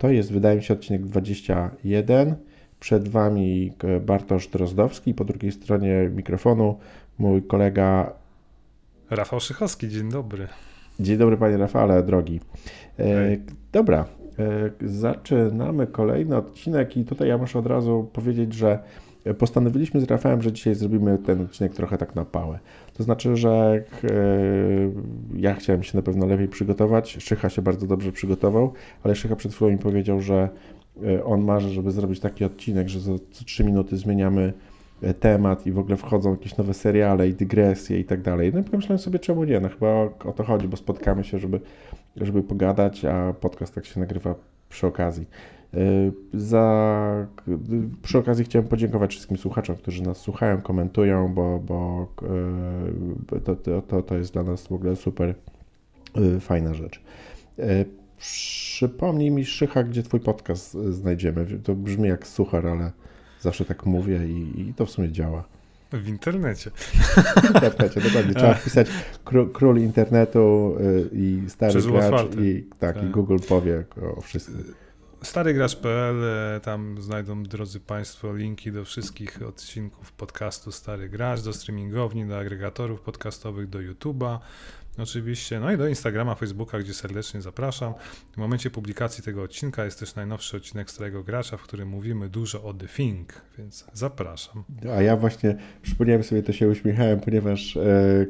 To jest, wydaje mi się, odcinek 21. Przed Wami Bartosz Drozdowski, po drugiej stronie mikrofonu mój kolega Rafał Szychowski, dzień dobry. Dzień dobry panie Rafale, drogi. E, dobra, e, zaczynamy kolejny odcinek i tutaj ja muszę od razu powiedzieć, że postanowiliśmy z Rafałem, że dzisiaj zrobimy ten odcinek trochę tak na pałę. To znaczy, że e, ja chciałem się na pewno lepiej przygotować, Szycha się bardzo dobrze przygotował, ale Szycha przed chwilą mi powiedział, że e, on marzy, żeby zrobić taki odcinek, że co, co 3 minuty zmieniamy E, temat i w ogóle wchodzą jakieś nowe seriale i dygresje i tak dalej. No i pomyślałem sobie, czemu nie? No chyba o to chodzi, bo spotkamy się, żeby, żeby pogadać, a podcast tak się nagrywa przy okazji. E, za, przy okazji chciałem podziękować wszystkim słuchaczom, którzy nas słuchają, komentują, bo, bo e, to, to, to, jest dla nas w ogóle super fajna rzecz. Przypomnij mi, Szycha, gdzie twój podcast znajdziemy. To brzmi jak suchar, ale Zawsze tak mówię i, i to w sumie działa. W internecie. W internecie, dokładnie. Trzeba wpisać król, internetu y, i stary Przez gracz i, tak, tak, i Google powie o wszystkim. Starygracz.pl, e, tam znajdą, drodzy Państwo, linki do wszystkich odcinków podcastu Stary Gracz, do streamingowni, do agregatorów podcastowych, do YouTube'a, oczywiście, no i do Instagrama, Facebooka, gdzie serdecznie zapraszam. W momencie publikacji tego odcinka jest też najnowszy odcinek Starego Gracza, w którym mówimy dużo o The Thing, więc zapraszam. A ja właśnie przypomniałem sobie, to się uśmiechałem, ponieważ e,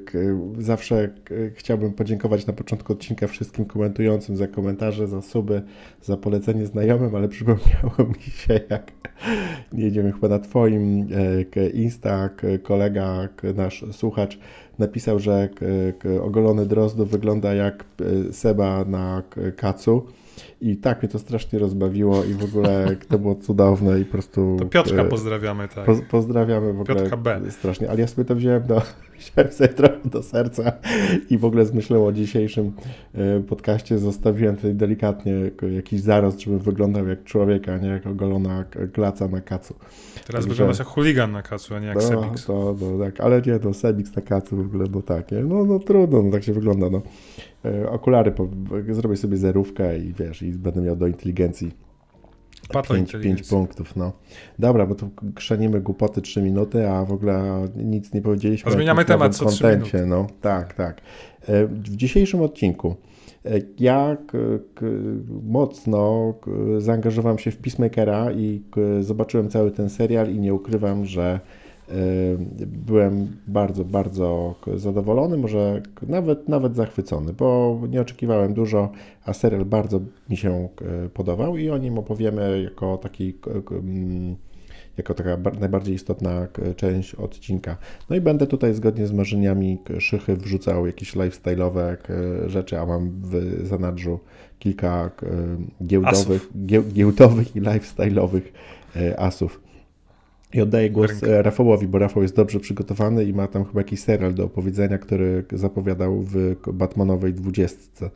k, zawsze k, chciałbym podziękować na początku odcinka wszystkim komentującym za komentarze, za suby, za polecenie znajomym, ale przypomniało mi się, jak nie jedziemy chyba na Twoim e, Insta, kolega, nasz słuchacz napisał, że ogolony Drozdów wygląda jak e, Seba na kacu. I tak mnie to strasznie rozbawiło i w ogóle to było cudowne i po prostu... To Piotrka e, pozdrawiamy, tak. Po, pozdrawiamy w ogóle Piotrka B. strasznie, ale ja sobie to wziąłem do, wziąłem sobie trochę do serca i w ogóle z myślą o dzisiejszym e, podcaście zostawiłem tutaj delikatnie jakiś zarost, żeby wyglądał jak człowieka, nie jak ogolona klaca na kacu. Teraz Także, wyglądasz jak chuligan na kacu, a nie jak no, Sebix. To, no, tak, ale nie, to Sebix na kacu w ogóle, no tak, nie? No, no trudno, no tak się wygląda, no. E, okulary, zrobię sobie zerówkę i wiesz, i będę miał do inteligencji Pato 5, 5 punktów, no. Dobra, bo tu krzanimy głupoty 3 minuty, a w ogóle nic nie powiedzieliśmy. Zmieniamy temat co 3 minuty. No, tak, tak. E, w dzisiejszym odcinku e, ja mocno zaangażowałem się w Peacemakera i zobaczyłem cały ten serial i nie ukrywam, że byłem bardzo, bardzo zadowolony, może nawet, nawet zachwycony, bo nie oczekiwałem dużo, a serial bardzo mi się podobał i o nim opowiemy jako taki jako taka najbardziej istotna część odcinka. No i będę tutaj zgodnie z marzeniami Szychy wrzucał jakieś lifestyle'owe rzeczy, a mam w zanadrzu kilka giełdowych, giełdowych i lifestyle'owych e, asów. I oddaję głos Ręka. Rafałowi, bo Rafał jest dobrze przygotowany i ma tam chyba jakiś serial do opowiedzenia, który zapowiadał w Batmanowej dwudziestce.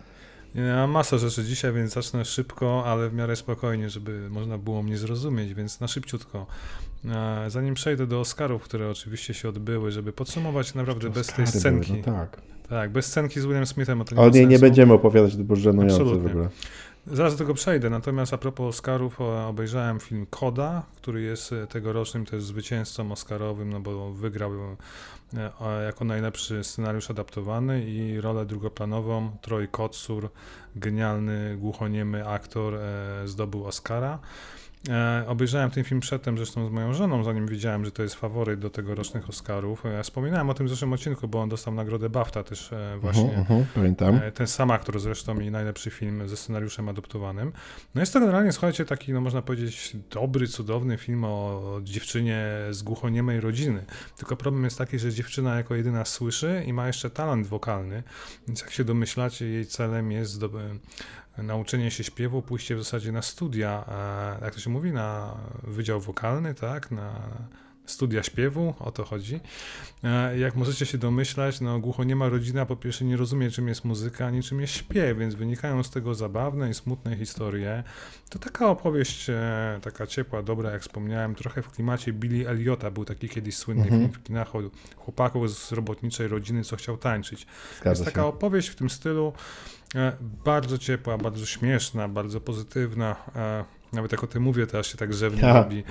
Ja mam masę rzeczy dzisiaj, więc zacznę szybko, ale w miarę spokojnie, żeby można było mnie zrozumieć, więc na szybciutko. E, zanim przejdę do Oscarów, które oczywiście się odbyły, żeby podsumować naprawdę bez tej scenki. Były, no tak. Tak, bez scenki z William Smithem. Nie o niej nie będziemy opowiadać, to było żenujące Absolutnie. w ogóle. Zaraz do tego przejdę, natomiast a propos Oscarów obejrzałem film Koda, który jest e, tegorocznym też zwycięzcą Oscarowym, no bo wygrał e, jako najlepszy scenariusz adaptowany i rolę drugoplanową Troy Kotsur, genialny, głuchoniemy aktor, e, zdobył Oscara. E, obejrzałem ten film przedtem, zresztą z moją żoną, zanim wiedziałem, że to jest faworyt do tegorocznych Oscarów. E, wspominałem o tym w zeszłym odcinku, bo on dostał nagrodę BAFTA też e, właśnie. Uh -huh, pamiętam. ten sam aktor zresztą i najlepszy film ze scenariuszem adoptowanym. No jest to generalnie, słuchajcie, taki, no można powiedzieć, dobry, cudowny film o, o dziewczynie z głuchoniemej rodziny. Tylko problem jest taki, że dziewczyna jako jedyna słyszy i ma jeszcze talent wokalny, więc jak się domyślacie, jej celem jest zdobyć nauczenie się śpiewu, pójście w zasadzie na studia, jak to się mówi, na wydział wokalny, tak, na, studia śpiewu, o to chodzi. E, jak możecie się domyślać, no głuchoniema rodzina po pierwsze nie rozumie, czym jest muzyka, ani czym jest śpiew, więc wynikają z tego zabawne i smutne historie. To taka opowieść, e, taka ciepła, dobra, jak wspomniałem, trochę w klimacie Billy Eliota, był taki kiedyś słynny mhm. film w kinach chłopaków z robotniczej rodziny, co chciał tańczyć. Zgadza jest taka opowieść w tym stylu, e, bardzo ciepła, bardzo śmieszna, bardzo pozytywna. Nawet jak o tym mówię, teraz się tak rzewnie robi.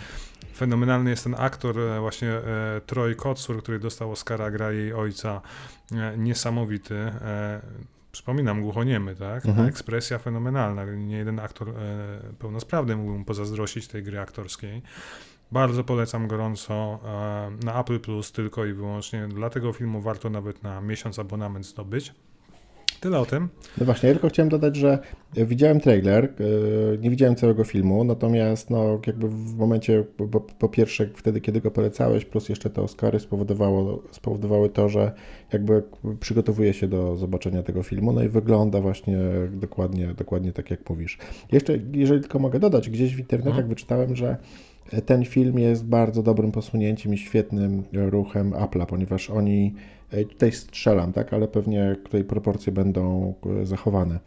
Fenomenalny jest ten aktor, e, właśnie e, Troy Kotsur, który dostał Oscara, gra jej ojca. E, niesamowity. Przypominam, głuchoniemy, tak? Mhm. Ekspresja fenomenalna. Nie jeden aktor pełnosprawny mógłbym pozazdrościć tej gry aktorskiej. Bardzo polecam gorąco. Na Apple Plus tylko i wyłącznie. Dla tego filmu warto nawet na miesiąc abonament zdobyć. Tyle o tym. No właśnie, ja tylko chciałem dodać, że widziałem trailer, e, nie widziałem całego filmu, natomiast no, jakby w momencie, po, po pierwsze wtedy, kiedy go polecałeś, plus jeszcze te Oscary spowodowało, spowodowały to, że jakby przygotowuję się do zobaczenia tego filmu, no i wygląda właśnie dokładnie, dokładnie tak, jak mówisz. Jeszcze, jeżeli tylko mogę dodać, gdzieś w internetach mhm. wyczytałem, że ten film jest bardzo dobrym posunięciem i świetnym ruchem Apple'a, ponieważ oni Tutaj strzelam, tak, ale pewnie tutaj proporcje będą e, zachowane.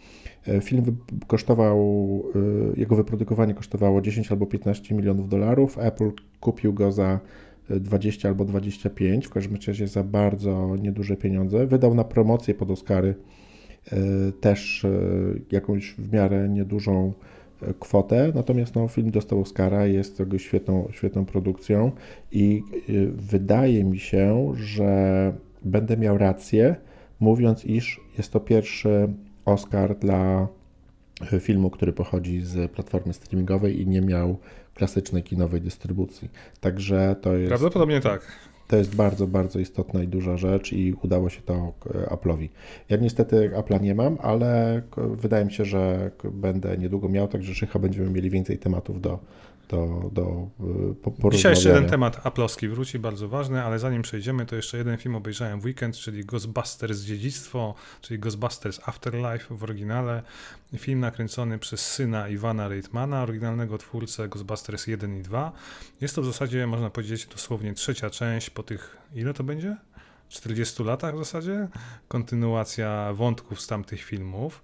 E, film kosztował, e, jego wyprodukowanie kosztowało 10 albo 15 milionów dolarów. Apple kupił go za 20 albo 25, w każdym razie za bardzo nieduże pieniądze. Wydał na promocję pod Oscary też jakąś w miarę niedużą kwotę, natomiast no, film dostał Oscara, jest tego świetną, świetną produkcją i wydaje mi się, że będę miał rację, mówiąc, iż jest to pierwszy Oscar dla e, filmu, który pochodzi z platformy streamingowej i nie miał klasycznej kinowej dystrybucji. Także to jest. Prawdopodobnie tak. To jest bardzo, bardzo istotna i duża rzecz i udało się to e, Apple'owi. Ja niestety Apple'a nie mam, ale wydaje mi się, że będę niedługo miał, także chyba będziemy mieli więcej tematów do, do, do y, Dzisiaj jeszcze jeden temat aplowski wróci, bardzo ważny, ale zanim przejdziemy, to jeszcze jeden film obejrzałem w weekend, czyli Ghostbusters Dziedzictwo, czyli Ghostbusters Afterlife w oryginale. Film nakręcony przez syna Iwana Reitmana, oryginalnego twórcę Ghostbusters 1 i 2. Jest to w zasadzie, można powiedzieć, dosłownie trzecia część po tych, ile to będzie? 40 latach w zasadzie, kontynuacja wątków z tamtych filmów.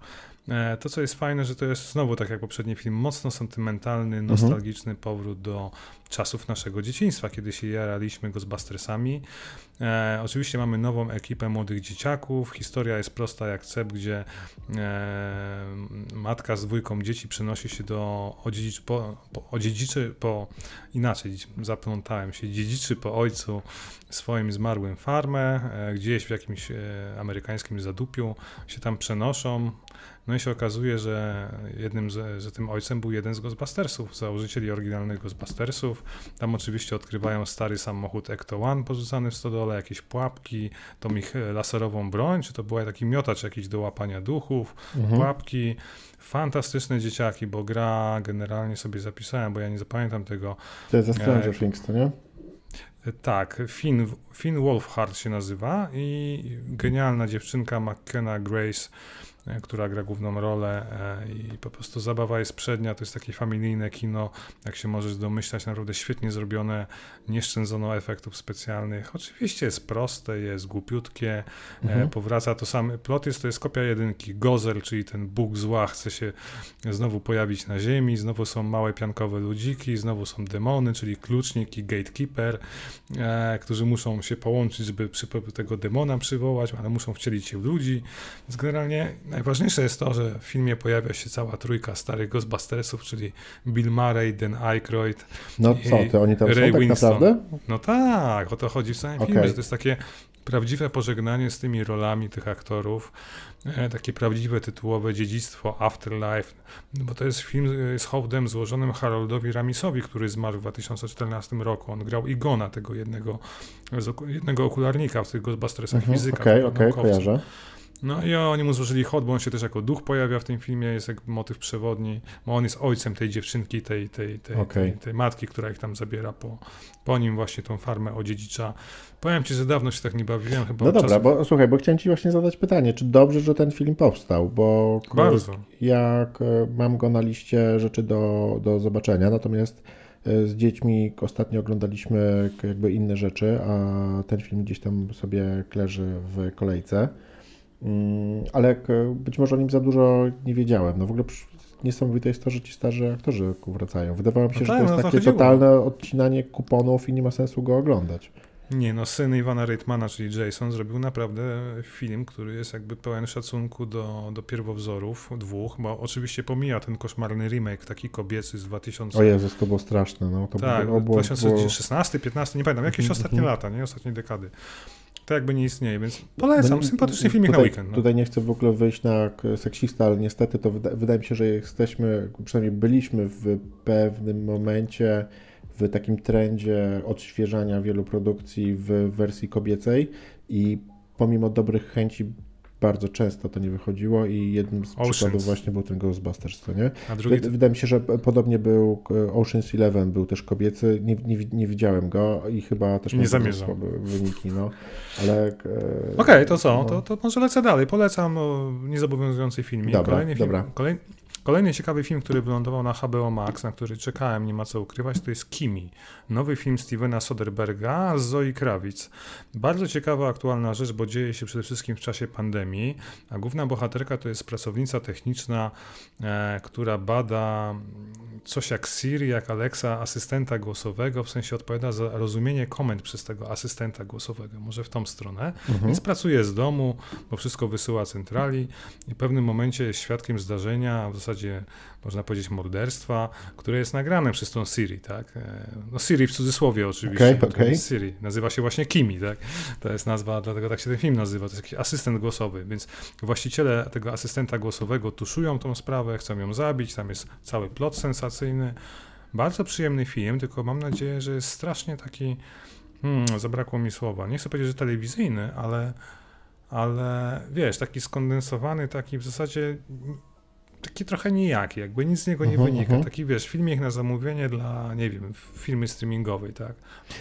E, to, co jest fajne, że to jest znowu, tak jak poprzedni film, mocno sentymentalny, mhm. nostalgiczny powrót do czasów naszego dzieciństwa, kiedy się jaraliśmy Ghostbustersami. E, oczywiście mamy nową ekipę młodych dzieciaków. Historia jest prosta jak cep, gdzie e, matka z dwójką dzieci przenosi się do odziedzicz, po, po, odziedziczy po inaczej, zaplątałem się, dziedziczy po ojcu swoim zmarłym farmę, e, gdzieś w jakimś e, amerykańskim zadupiu się tam przenoszą. No i się okazuje, że jednym, z, że tym ojcem był jeden z Ghostbustersów, założycieli oryginalnych Ghostbustersów. Tam oczywiście odkrywają stary samochód Ecto-One porzucany w stodole, jakieś pułapki, tą ich laserową broń, czy to był taki miotacz jakiś do łapania duchów, mhm. pułapki. Fantastyczne dzieciaki, bo gra generalnie sobie zapisałem, bo ja nie zapamiętam tego. To jest Stranger e, Things, to nie? Tak, Finn, Finn Wolfhard się nazywa i genialna dziewczynka McKenna Grace która gra główną rolę e, i po prostu zabawa jest przednia, to jest takie familijne kino, jak się możesz domyślać, naprawdę świetnie zrobione, nie szczędzono efektów specjalnych. Oczywiście jest proste, jest głupiutkie, e, mhm. powraca to sam, plot jest, to jest kopia jedynki, Gozer, czyli ten Bóg zła chce się znowu pojawić na ziemi, znowu są małe piankowe ludziki, znowu są demony, czyli klucznik i gatekeeper, którzy muszą się połączyć, żeby tego demona przywołać, ale muszą wcielić się w ludzi, więc generalnie Najważniejsze jest to, że w filmie pojawia się cała trójka starych Ghostbustersów, czyli Bill Murray, Dan Aykroyd No co, to oni tam Ray są tak naprawdę? No tak, o to chodzi w samym okay. filmie, że to jest takie prawdziwe pożegnanie z tymi rolami tych aktorów, e, takie prawdziwe tytułowe dziedzictwo Afterlife, bo to jest film z hołdem złożonym Haroldowi Ramisowi, który zmarł w 2014 roku. On grał Igona, tego jednego, jednego okularnika w tych Ghostbustersach, mhm, fizyka. Okej, okay, okej, okay, kojarzę. No i oni mu złożyli hot, bo on się też jako duch pojawia w tym filmie, jest jak motyw przewodni, bo on jest ojcem tej dziewczynki, tej, tej, tej, okay. tej, tej, matki, która ich tam zabiera po, po nim właśnie tą farmę odziedzicza. Powiem ci, że dawno się tak nie bawiłem. Chyba no dobra, czasów... bo słuchaj, bo chciałem ci właśnie zadać pytanie, czy dobrze, że ten film powstał, bo Bardzo. jak e, mam go na liście rzeczy do, do zobaczenia, natomiast e, z dziećmi ostatnio oglądaliśmy jakby inne rzeczy, a ten film gdzieś tam sobie leży w kolejce. Mm, ale być może o nim za dużo nie wiedziałem. No w ogóle niesamowite jest to, że ci starzy aktorzy wracają. Wydawało mi się, no tak, że to jest no takie totalne odcinanie kuponów i nie ma sensu go oglądać. Nie, no syn Iwana Reitmana, czyli Jason, zrobił naprawdę film, który jest jakby pełen szacunku do, do pierwowzorów dwóch, bo oczywiście pomija ten koszmarny remake, taki kobiecy z 2000... O Jezus, to było straszne, no. To tak, było, 2016, 15, nie pamiętam, jakieś mhm, ostatnie mhm. lata, nie? Ostatnie dekady. To jakby nie istnieje, więc polecam, no, sympatyczny filmik tutaj, na weekend. No. Tutaj nie chcę w ogóle wyjść na seksista, ale niestety to wyda wydaje mi się, że jesteśmy, przynajmniej byliśmy w pewnym momencie w takim trendzie odświeżania wielu produkcji w wersji kobiecej i pomimo dobrych chęci bardzo często to nie wychodziło i jednym z Oceans. przykładów właśnie był ten Ghostbusters, co nie? A drugi... Wydaje mi się, że podobnie był Oceans Eleven, był też kobiecy, nie, nie, nie widziałem go i chyba też nie zamierzam. wyniki, no, ale... E, Okej, okay, to co? No. To, to może lecę dalej, polecam niezobowiązujący film. Dobra, Kolejny film, dobra. Kolej, Kolejny ciekawy film, który wylądował na HBO Max, na który czekałem, nie ma co ukrywać, to jest Kimi. Nowy film Stevena Soderberga z Zoe Krawic. Bardzo ciekawa, aktualna rzecz, bo dzieje się przede wszystkim w czasie pandemii, a główna bohaterka to jest pracownica techniczna, e, która bada coś jak Siri, jak Alexa, asystenta głosowego, w sensie odpowiada za rozumienie komend przez tego asystenta głosowego, może w tą stronę. Mhm. Więc pracuje z domu, bo wszystko wysyła centrali i w pewnym momencie jest świadkiem zdarzenia, w zasadzie można powiedzieć morderstwa, które jest nagrane przez tą Siri, tak? E, no Siri w cudzysłowie oczywiście, okay, okay. Siri. Nazywa się właśnie Kimi, tak? To jest nazwa, dlatego tak się ten film nazywa, to jest jakiś asystent głosowy, więc właściciele tego asystenta głosowego tuszują tą sprawę, chcą ją zabić, tam jest cały plot sensacyjny. Bardzo przyjemny film, tylko mam nadzieję, że jest strasznie taki, hmm, zabrakło mi słowa, nie chcę powiedzieć, że telewizyjny, ale ale wiesz, taki skondensowany, taki w zasadzie taki trochę nijaki, jakby nic z niego nie uh -huh, wynika. Uh -huh. Taki wiesz, filmik na zamówienie dla, nie wiem, firmy streamingowej, tak?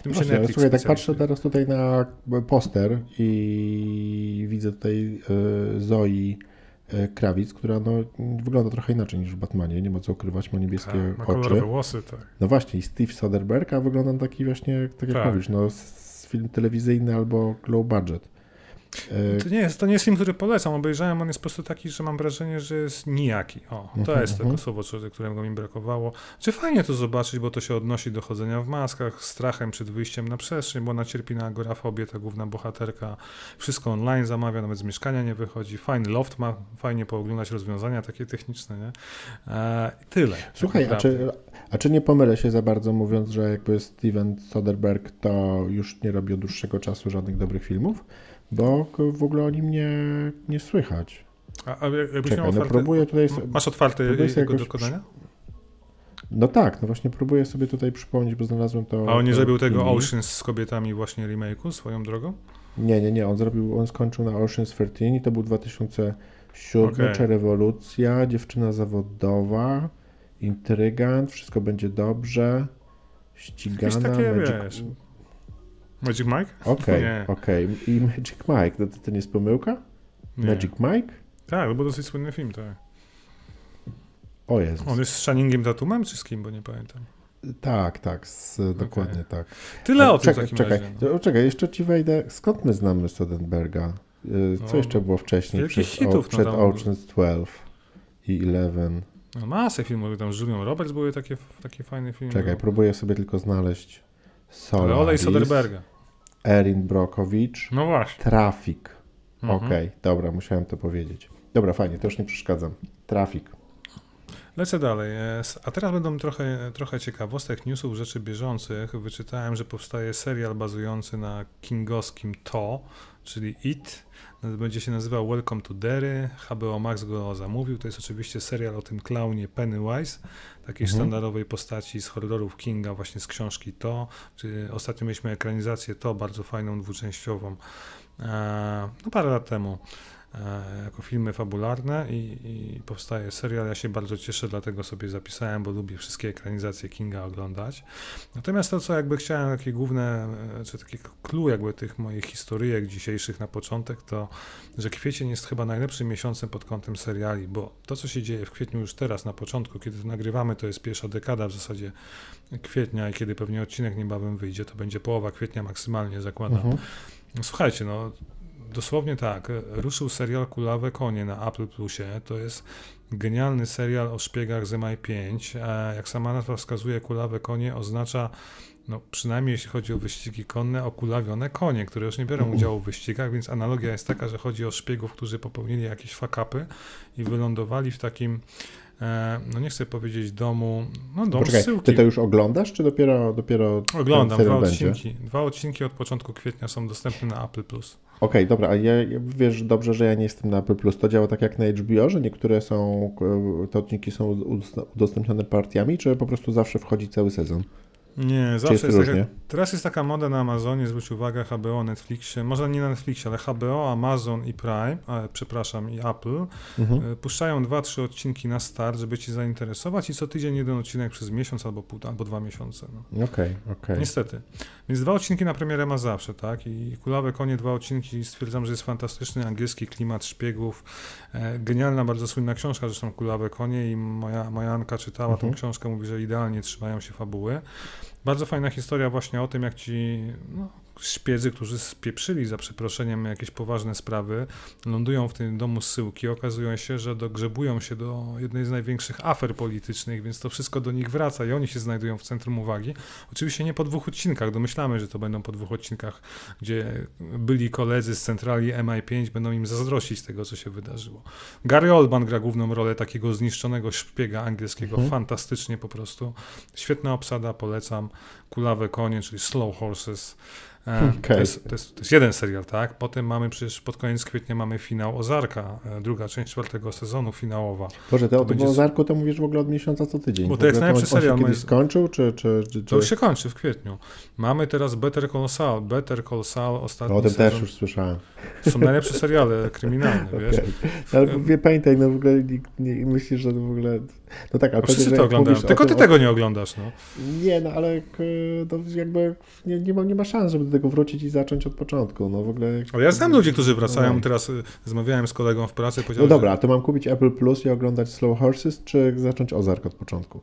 Tym Właśnie, się słuchaj, tak patrzę teraz tutaj na poster i widzę tutaj y, Zoi y, Krawic, która no, wygląda trochę inaczej niż w Batmanie, nie ma co ukrywać, ma niebieskie tak, ma oczy. włosy, tak. No właśnie, i Steve Soderbergh, a wygląda taki właśnie, tak jak tak. mówisz, no, film telewizyjny albo low budget. To nie, jest, to nie jest film, który polecam. Obejrzałem, on jest po prostu taki, że mam wrażenie, że jest nijaki. O, to mhm, jest tego mhm. słowo, którego mi brakowało. Czy fajnie to zobaczyć, bo to się odnosi do chodzenia w maskach, strachem przed wyjściem na przestrzeń, bo ona cierpi na agorafobię, ta główna bohaterka. Wszystko online zamawia, nawet z mieszkania nie wychodzi. Fajny loft ma, fajnie pooglądać rozwiązania takie techniczne, nie? E, tyle. Tak Słuchaj, a czy, a czy nie pomylę się za bardzo mówiąc, że jakby Steven Soderbergh to już nie robi od dłuższego czasu żadnych dobrych filmów? Bo w ogóle o nim nie, nie słychać. A, a jakbyś Czekaj, miał no próbuję tutaj... Masz otwarte jego jakoś... dokonania? No tak, no właśnie próbuję sobie tutaj przypomnieć, bo znalazłem to... A on nie zrobił tego Oceans z kobietami właśnie remake'u swoją drogą? Nie, nie, nie, on zrobił, on skończył na Oceans 13 i to był 2007, okay. czy Rewolucja, Dziewczyna Zawodowa, Intrygant, Wszystko będzie dobrze, Ścigana, Magic... Wiesz, Magic Mike? Okej, okay, okej. Okay. I Magic Mike, to, to nie jest pomyłka? Nie. Magic Mike? Tak, to był dosyć słynny film, tak. O Jezus. On jest z Shanningiem Tatumem, czy z kim, bo nie pamiętam. Tak, tak, z, okay. dokładnie tak. Tyle o tym czekaj, czekaj, razie, no. czekaj, jeszcze ci wejdę. Skąd my znamy Soderberga? Y, co no, jeszcze było wcześniej? Przed, hitów, o, przed no, Ocean's 12 i 11. No masę filmów, tam z Julią Roberts były takie, takie fajne filmy. Czekaj, próbuję sobie tylko znaleźć Solaris. Ale olej Soderberga. Erin Brokowicz. No właśnie. Trafik. Mhm. Okej, okay, dobra, musiałem to powiedzieć. Dobra, fajnie, to już nie przeszkadzam. Trafik. Lecę dalej. A teraz będą trochę, trochę ciekawostek, newsów, rzeczy bieżących. Wyczytałem, że powstaje serial bazujący na kingowskim To, czyli It. Będzie się nazywał Welcome to Derry. HBO Max go zamówił. To jest oczywiście serial o tym klaunie Pennywise, takiej mhm. sztandarowej postaci z horrorów Kinga, właśnie z książki To. Ostatnio mieliśmy ekranizację To, bardzo fajną, dwuczęściową, e, no parę lat temu. E, jako filmy fabularne i, i, powstaje serial. Ja się bardzo cieszę, dlatego sobie zapisałem, bo lubię wszystkie ekranizacje Kinga oglądać. Natomiast to, co jakby chciałem, takie główne, e, czy takie clue jakby tych moich historyjek dzisiejszych na początek, to, że kwiecień jest chyba najlepszym miesiącem pod kątem seriali, bo to, co się dzieje w kwietniu już teraz, na początku, kiedy to nagrywamy, to jest pierwsza dekada w zasadzie kwietnia i kiedy pewnie odcinek niebawem wyjdzie, to będzie połowa kwietnia maksymalnie, zakładam. Mhm. Słuchajcie, no dosłownie tak, ruszył serial Kulawe Konie na Apple Plusie, to jest genialny serial o szpiegach z MI5, a jak sama nazwa wskazuje, Kulawe Konie oznacza no, przynajmniej jeśli chodzi o wyścigi konne, okulawione konie, które już nie biorą mhm. udziału w wyścigach, więc analogia jest taka, że chodzi o szpiegów, którzy popełnili jakieś fakapy i wylądowali w takim E, no nie chcę powiedzieć domu, no dom Poczekaj, Syłki. Ty to już oglądasz, czy dopiero dopiero Oglądam, dwa odcinki. Dwa odcinki od początku kwietnia są dostępne na Apple+. Okej, okay, dobra, a ja, wiesz dobrze, że ja nie jestem na Apple+. To działa tak jak na HBO, że niektóre są, te odcinki są udostępnione partiami, czy po prostu zawsze wchodzi cały sezon? Nie, zawsze jest, jest taka, Teraz jest taka moda na Amazonie, zwróć uwagę, HBO, Netflixie, może nie na Netflixie, ale HBO, Amazon i Prime, a, przepraszam, i Apple, mhm. E, puszczają dwa, trzy odcinki na start, żeby ci zainteresować i co tydzień jeden odcinek przez miesiąc albo pół, albo dwa miesiące. Okej, no. okej. Okay, okay. Niestety. Więc dwa odcinki na premierę ma zawsze, tak? I Kulawe Konie, dwa odcinki, stwierdzam, że jest fantastyczny angielski klimat szpiegów, genialna, bardzo słynna książka, zresztą Kulawe Konie i moja, moja Anka czytała mhm. tą książkę, mówi, że idealnie trzymają się fabuły. Bardzo fajna historia właśnie o tym, jak ci no, szpiedzy, którzy spieprzyli za przeproszeniem jakieś poważne sprawy, lądują w tym domu zsyłki, okazują się, że dogrzebują się do jednej z największych afer politycznych, więc to wszystko do nich wraca i oni się znajdują w centrum uwagi. Oczywiście nie po dwóch odcinkach, domyślamy, że to będą po dwóch odcinkach, gdzie byli koledzy z centrali MI5 będą im zazdrościć tego, co się wydarzyło. Gary Oldman gra główną rolę takiego zniszczonego szpiega angielskiego, mhm. fantastycznie po prostu. Świetna obsada, polecam. Kulawe konie, czyli Slow Horses. Okay. To, jest, to, jest, to, jest, jeden serial, tak? Potem mamy przecież pod koniec kwietnia mamy finał Ozarka, e, druga część czwartego sezonu finałowa. Boże, ty o tym Ozarku to mówisz w ogóle od miesiąca co tydzień. Bo to jest najlepszy serial. Kiedyś skończył, czy, czy, czy, To już się kończy w kwietniu. Mamy teraz Better Call Saul. Better Call Saul ostatni O tym sezon. też już słyszałem. To są najlepsze seriale kryminalne, okay. wiesz? Ale wie, pamiętaj, no w ogóle nie, nie myślisz, że w ogóle no tak, ale wszyscy to oglądają, tylko ty tego nie oglądasz, no. Nie, no ale to jakby nie, nie, ma, nie ma szans, żeby do tego wrócić i zacząć od początku, no w ogóle... Ale ja znam ludzi, którzy wracają, no. teraz y, rozmawiałem z kolegą w pracy, No dobra, że... to mam kupić Apple Plus i oglądać Slow Horses, czy zacząć Ozark od początku?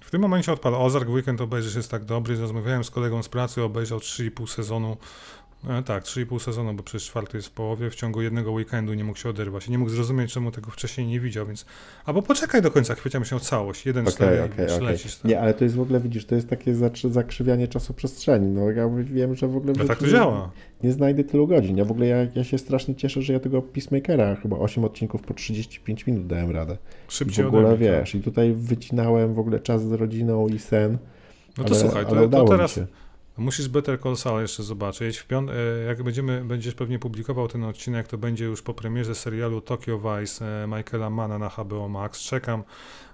W tym momencie odpal Ozark, weekend obejrzysz, jest tak dobry, rozmawiałem z kolegą z pracy, obejrzał 3,5 sezonu E, tak, 3,5 sezonu, bo przecież czwarty jest w połowie. W ciągu jednego weekendu nie mógł się oderwać. Nie mógł zrozumieć, czemu tego wcześniej nie widział, więc. Albo poczekaj do końca, chwyciamy się całość. Jeden okay, cztery okay, okay. lecisz. Nie, ale to jest w ogóle, widzisz, to jest takie zakrzywianie czasoprzestrzeni. No ja wiem, że w ogóle. No tak to działa. Nie znajdę tylu godzin. Ja w ogóle ja, ja się strasznie cieszę, że ja tego Peacemakera chyba 8 odcinków po 35 minut dałem radę. Szybciej I w ogóle wiesz, tak. i tutaj wycinałem w ogóle czas z rodziną i sen. No to ale, słuchaj, to, to teraz. Musisz Better Call Saul jeszcze zobaczyć. W e, jak będziemy, będziesz pewnie publikował ten odcinek, to będzie już po premierze serialu Tokyo Vice e, Michaela Mana na HBO Max. Czekam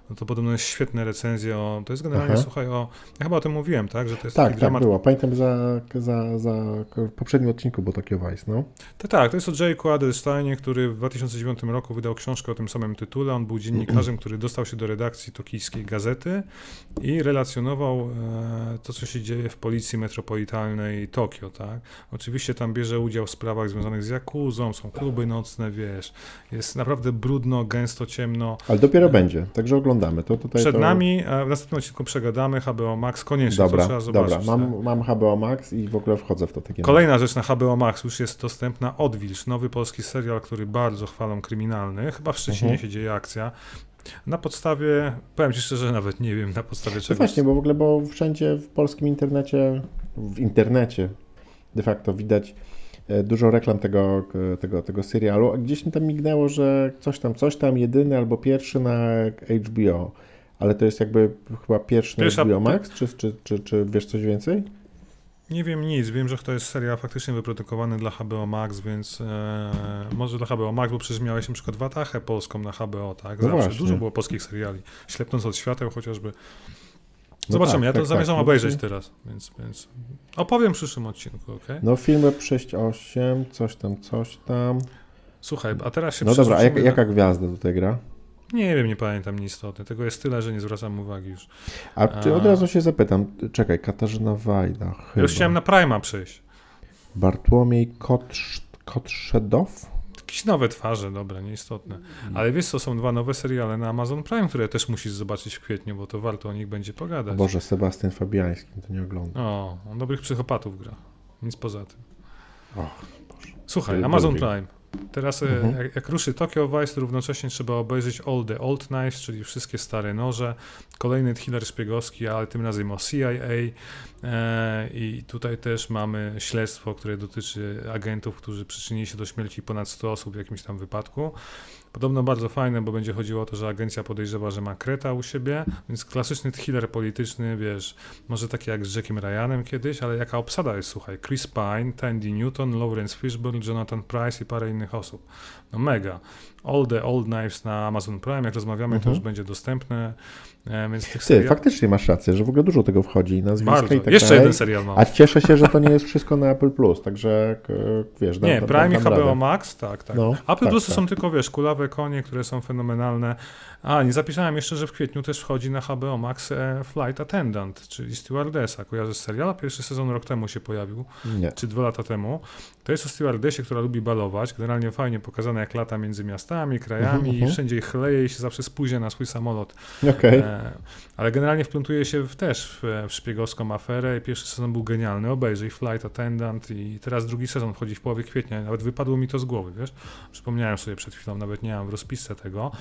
no to podobno jest świetne recenzje o, to jest generalnie, Aha. słuchaj, o, ja chyba o tym mówiłem, tak, że to jest Tak, tak, dramat... było, pamiętam za, za, za poprzednim odcinku bo Tokyo Vice, no. Tak, tak, to jest o Jake'u Adelsteinie, który w 2009 roku wydał książkę o tym samym tytule, on był dziennikarzem, który dostał się do redakcji tokijskiej gazety i relacjonował e, to, co się dzieje w policji metropolitalnej Tokio, tak. Oczywiście tam bierze udział w sprawach związanych z Jakuzą, są kluby nocne, wiesz, jest naprawdę brudno, gęsto, ciemno. Ale dopiero e... będzie, także oglądam oglądamy. To tutaj Przed to... nami, w następnym odcinku przegadamy HBO Max, koniecznie dobra, to trzeba zobaczyć. Dobra, mam, tak? mam HBO Max i w ogóle wchodzę w to takie. Kolejna rzecz na HBO Max już jest dostępna, Odwilż, nowy polski serial, który bardzo chwalą kryminalny, chyba w Szczecinie mhm. się dzieje akcja. Na podstawie, powiem Ci szczerze, nawet nie wiem na podstawie czego. No właśnie, bo w ogóle, bo wszędzie w polskim internecie, w internecie de facto widać E, dużo reklam tego, tego, tego serialu, a gdzieś mi tam mignęło, że coś tam, coś tam, jedyny albo pierwszy na HBO. Ale to jest jakby chyba pierwszy na HBO Max, czy, czy, czy, czy wiesz coś więcej? Nie wiem nic, wiem, że to jest serial faktycznie wyprodukowany dla HBO Max, więc e, może dla HBO Max, bo przecież miałeś na przykład Watachę polską na HBO, tak? No Zawsze no dużo było polskich seriali. Ślepnąc od świateł chociażby. No Zobaczymy, tak, ja to tak, zamierzam tak. obejrzeć teraz, więc, więc opowiem w przyszłym odcinku, ok? No filmy 6-8, coś tam, coś tam. Słuchaj, a teraz się No dobra, a jak, jaka gwiazda tutaj gra? Nie wiem, nie pamiętam nieistotnie. Tego jest tyle, że nie zwracam uwagi już. A czy od razu się zapytam, czekaj, Katarzyna Wajda, chyba. już chciałem na Prima przyjść. Bartłomiej Kotrz, Kotrzedow? Jakieś nowe twarze, dobra, nieistotne. Ale wiesz co, są dwa nowe seriale na Amazon Prime, które też musisz zobaczyć w kwietniu, bo to warto o nich będzie O pogadać. Boże, Sebastian Fabiański, to nie oglądam. O, on dobrych psychopatów gra. Nic poza tym. Och, Boże. Słuchaj, Amazon. Prime. Teraz e, Mhm. jak, jak ruszy Tokyo Vice, to równocześnie trzeba obejrzeć All the Old Knives, czyli wszystkie stare noże. Kolejny thriller szpiegowski, ale tym razem o CIA. E, I tutaj też mamy śledztwo, które dotyczy agentów, którzy przyczynili się do śmierci ponad 100 osób w jakimś tam wypadku. Podobno bardzo fajne, bo będzie chodziło o to, że agencja podejrzewa, że ma kreta u siebie, więc klasyczny thriller polityczny, wiesz, może taki jak z Jackiem Ryanem kiedyś, ale jaka obsada jest, słuchaj, Chris Pine, Tandy Newton, Lawrence Fishburne, Jonathan Price i parę innych osób. No mega. All the Old Knives na Amazon Prime, jak rozmawiamy, to Mhm. już będzie dostępne, więc tych Ty, seriali... faktycznie masz rację, że w ogóle dużo tego wchodzi i nazwiska Bardzo. i tak Jeszcze dalej. jeden serial mam. A cieszę się, że to nie jest wszystko na Apple Plus, także k- wiesz, dam, Nie, Prime i HBO radę. Max, tak, tak. No, Apple tak, Plus to tak. są tylko, wiesz, kulawe konie, które są fenomenalne. A, nie zapisałem jeszcze, że w kwietniu też wchodzi na HBO Max e, Flight Attendant, czyli Stewardessa. Kojarzysz serial? Pierwszy sezon rok temu się pojawił, Nie. czy dwa lata temu. To jest o stewardessie, która lubi balować. Generalnie fajnie pokazane, jak lata między miastami, krajami Mhm, i mhm. wszędzie chleje i się zawsze spóźnia na swój samolot. Okej. E, ale generalnie wplątuje się w, też w, w szpiegowską aferę i pierwszy sezon był genialny. Obejrzyj Flight Attendant i teraz drugi sezon wchodzi w połowie kwietnia. Nawet wypadło mi to z głowy, wiesz? Przypomniałem sobie przed chwilą, nawet nie mam w rozpisce tego.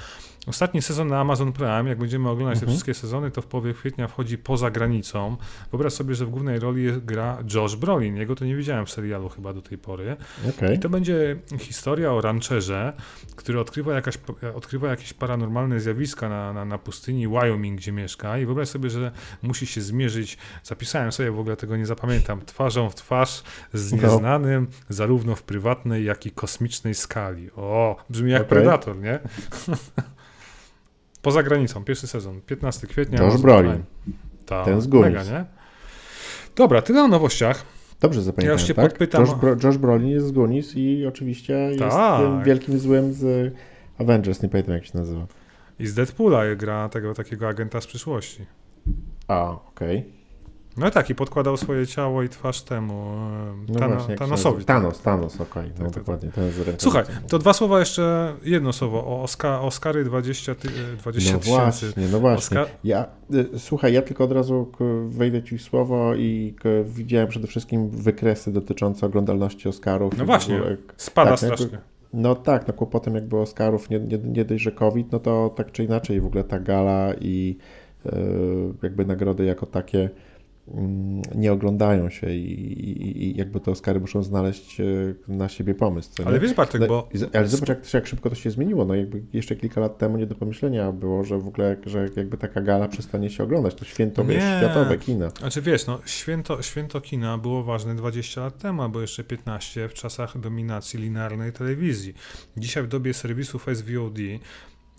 Ostatni sezon na Amazon Prime, jak będziemy oglądać te Mhm. wszystkie sezony, to w połowie kwietnia wchodzi poza granicą. Wyobraź sobie, że w głównej roli gra Josh Brolin. Jego to nie widziałem w serialu chyba do tej pory. Okej. I to będzie historia o rancherze, który odkrywa, jakaś, odkrywa jakieś paranormalne zjawiska na, na, na pustyni Wyoming, gdzie mieszka. I wyobraź sobie, że musi się zmierzyć, zapisałem sobie, w ogóle tego nie zapamiętam, twarzą w twarz z No. nieznanym, zarówno w prywatnej, jak i kosmicznej skali. O, brzmi jak Okej. Predator, nie? Poza granicą, pierwszy sezon, 15 kwietnia. Josh Brolin. Ta, Ten z Goonies. mega, nie? Dobra, tyle o nowościach. Dobrze zapamiętałem, Ja się tak? podpytam- Josh, Bro, Josh Brolin jest z Goonies i oczywiście jest Tak. tym wielkim złym z Avengers, nie pamiętam jak się nazywa. I z Deadpoola gra tego takiego agenta z przyszłości. A, okej. No tak, i podkładał swoje ciało i twarz temu e, No Tano, właśnie, Thanosowi. nazywa? Thanos, Thanos, okej, no Tak, tak, dokładnie. Ten z rękawicą. Słuchaj, to dwa słowa jeszcze, jedno słowo o Oska, Oscary 20, ty, e, 20 No tysięcy. właśnie, no właśnie. Oskar... Ja, y, słuchaj, ja tylko od razu wejdę ci w słowo i widziałem przede wszystkim wykresy dotyczące oglądalności Oscarów. No właśnie. Spada Tak, jakby- strasznie. No tak, no kłopotem jakby Oscarów, nie, nie, nie dość, że COVID, no to tak czy inaczej w ogóle ta gala i e, jakby nagrody jako takie nie oglądają się i, i, i jakby te Oscary muszą znaleźć e, na siebie pomysł. Ale nie? wiesz Bartek, No, bo Ale zobacz, jak, jak szybko to się zmieniło. No jakby jeszcze kilka lat temu nie do pomyślenia było, że w ogóle, że jakby taka gala przestanie się oglądać. To święto, wiesz, Nie. światowe kina. Znaczy wiesz, no, święto, święto kina było ważne 20 lat temu, albo jeszcze 15 w czasach dominacji linearnej telewizji. Dzisiaj w dobie serwisów SVOD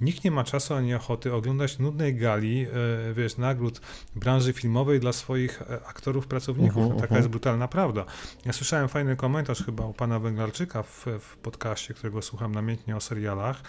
nikt nie ma czasu ani ochoty oglądać nudnej gali, e, wiesz, nagród branży filmowej dla swoich e, aktorów, pracowników. Mhm, no, taka mhm. jest brutalna prawda. Ja słyszałem fajny komentarz chyba u pana Węglarczyka w, w podcaście, którego słucham namiętnie o serialach.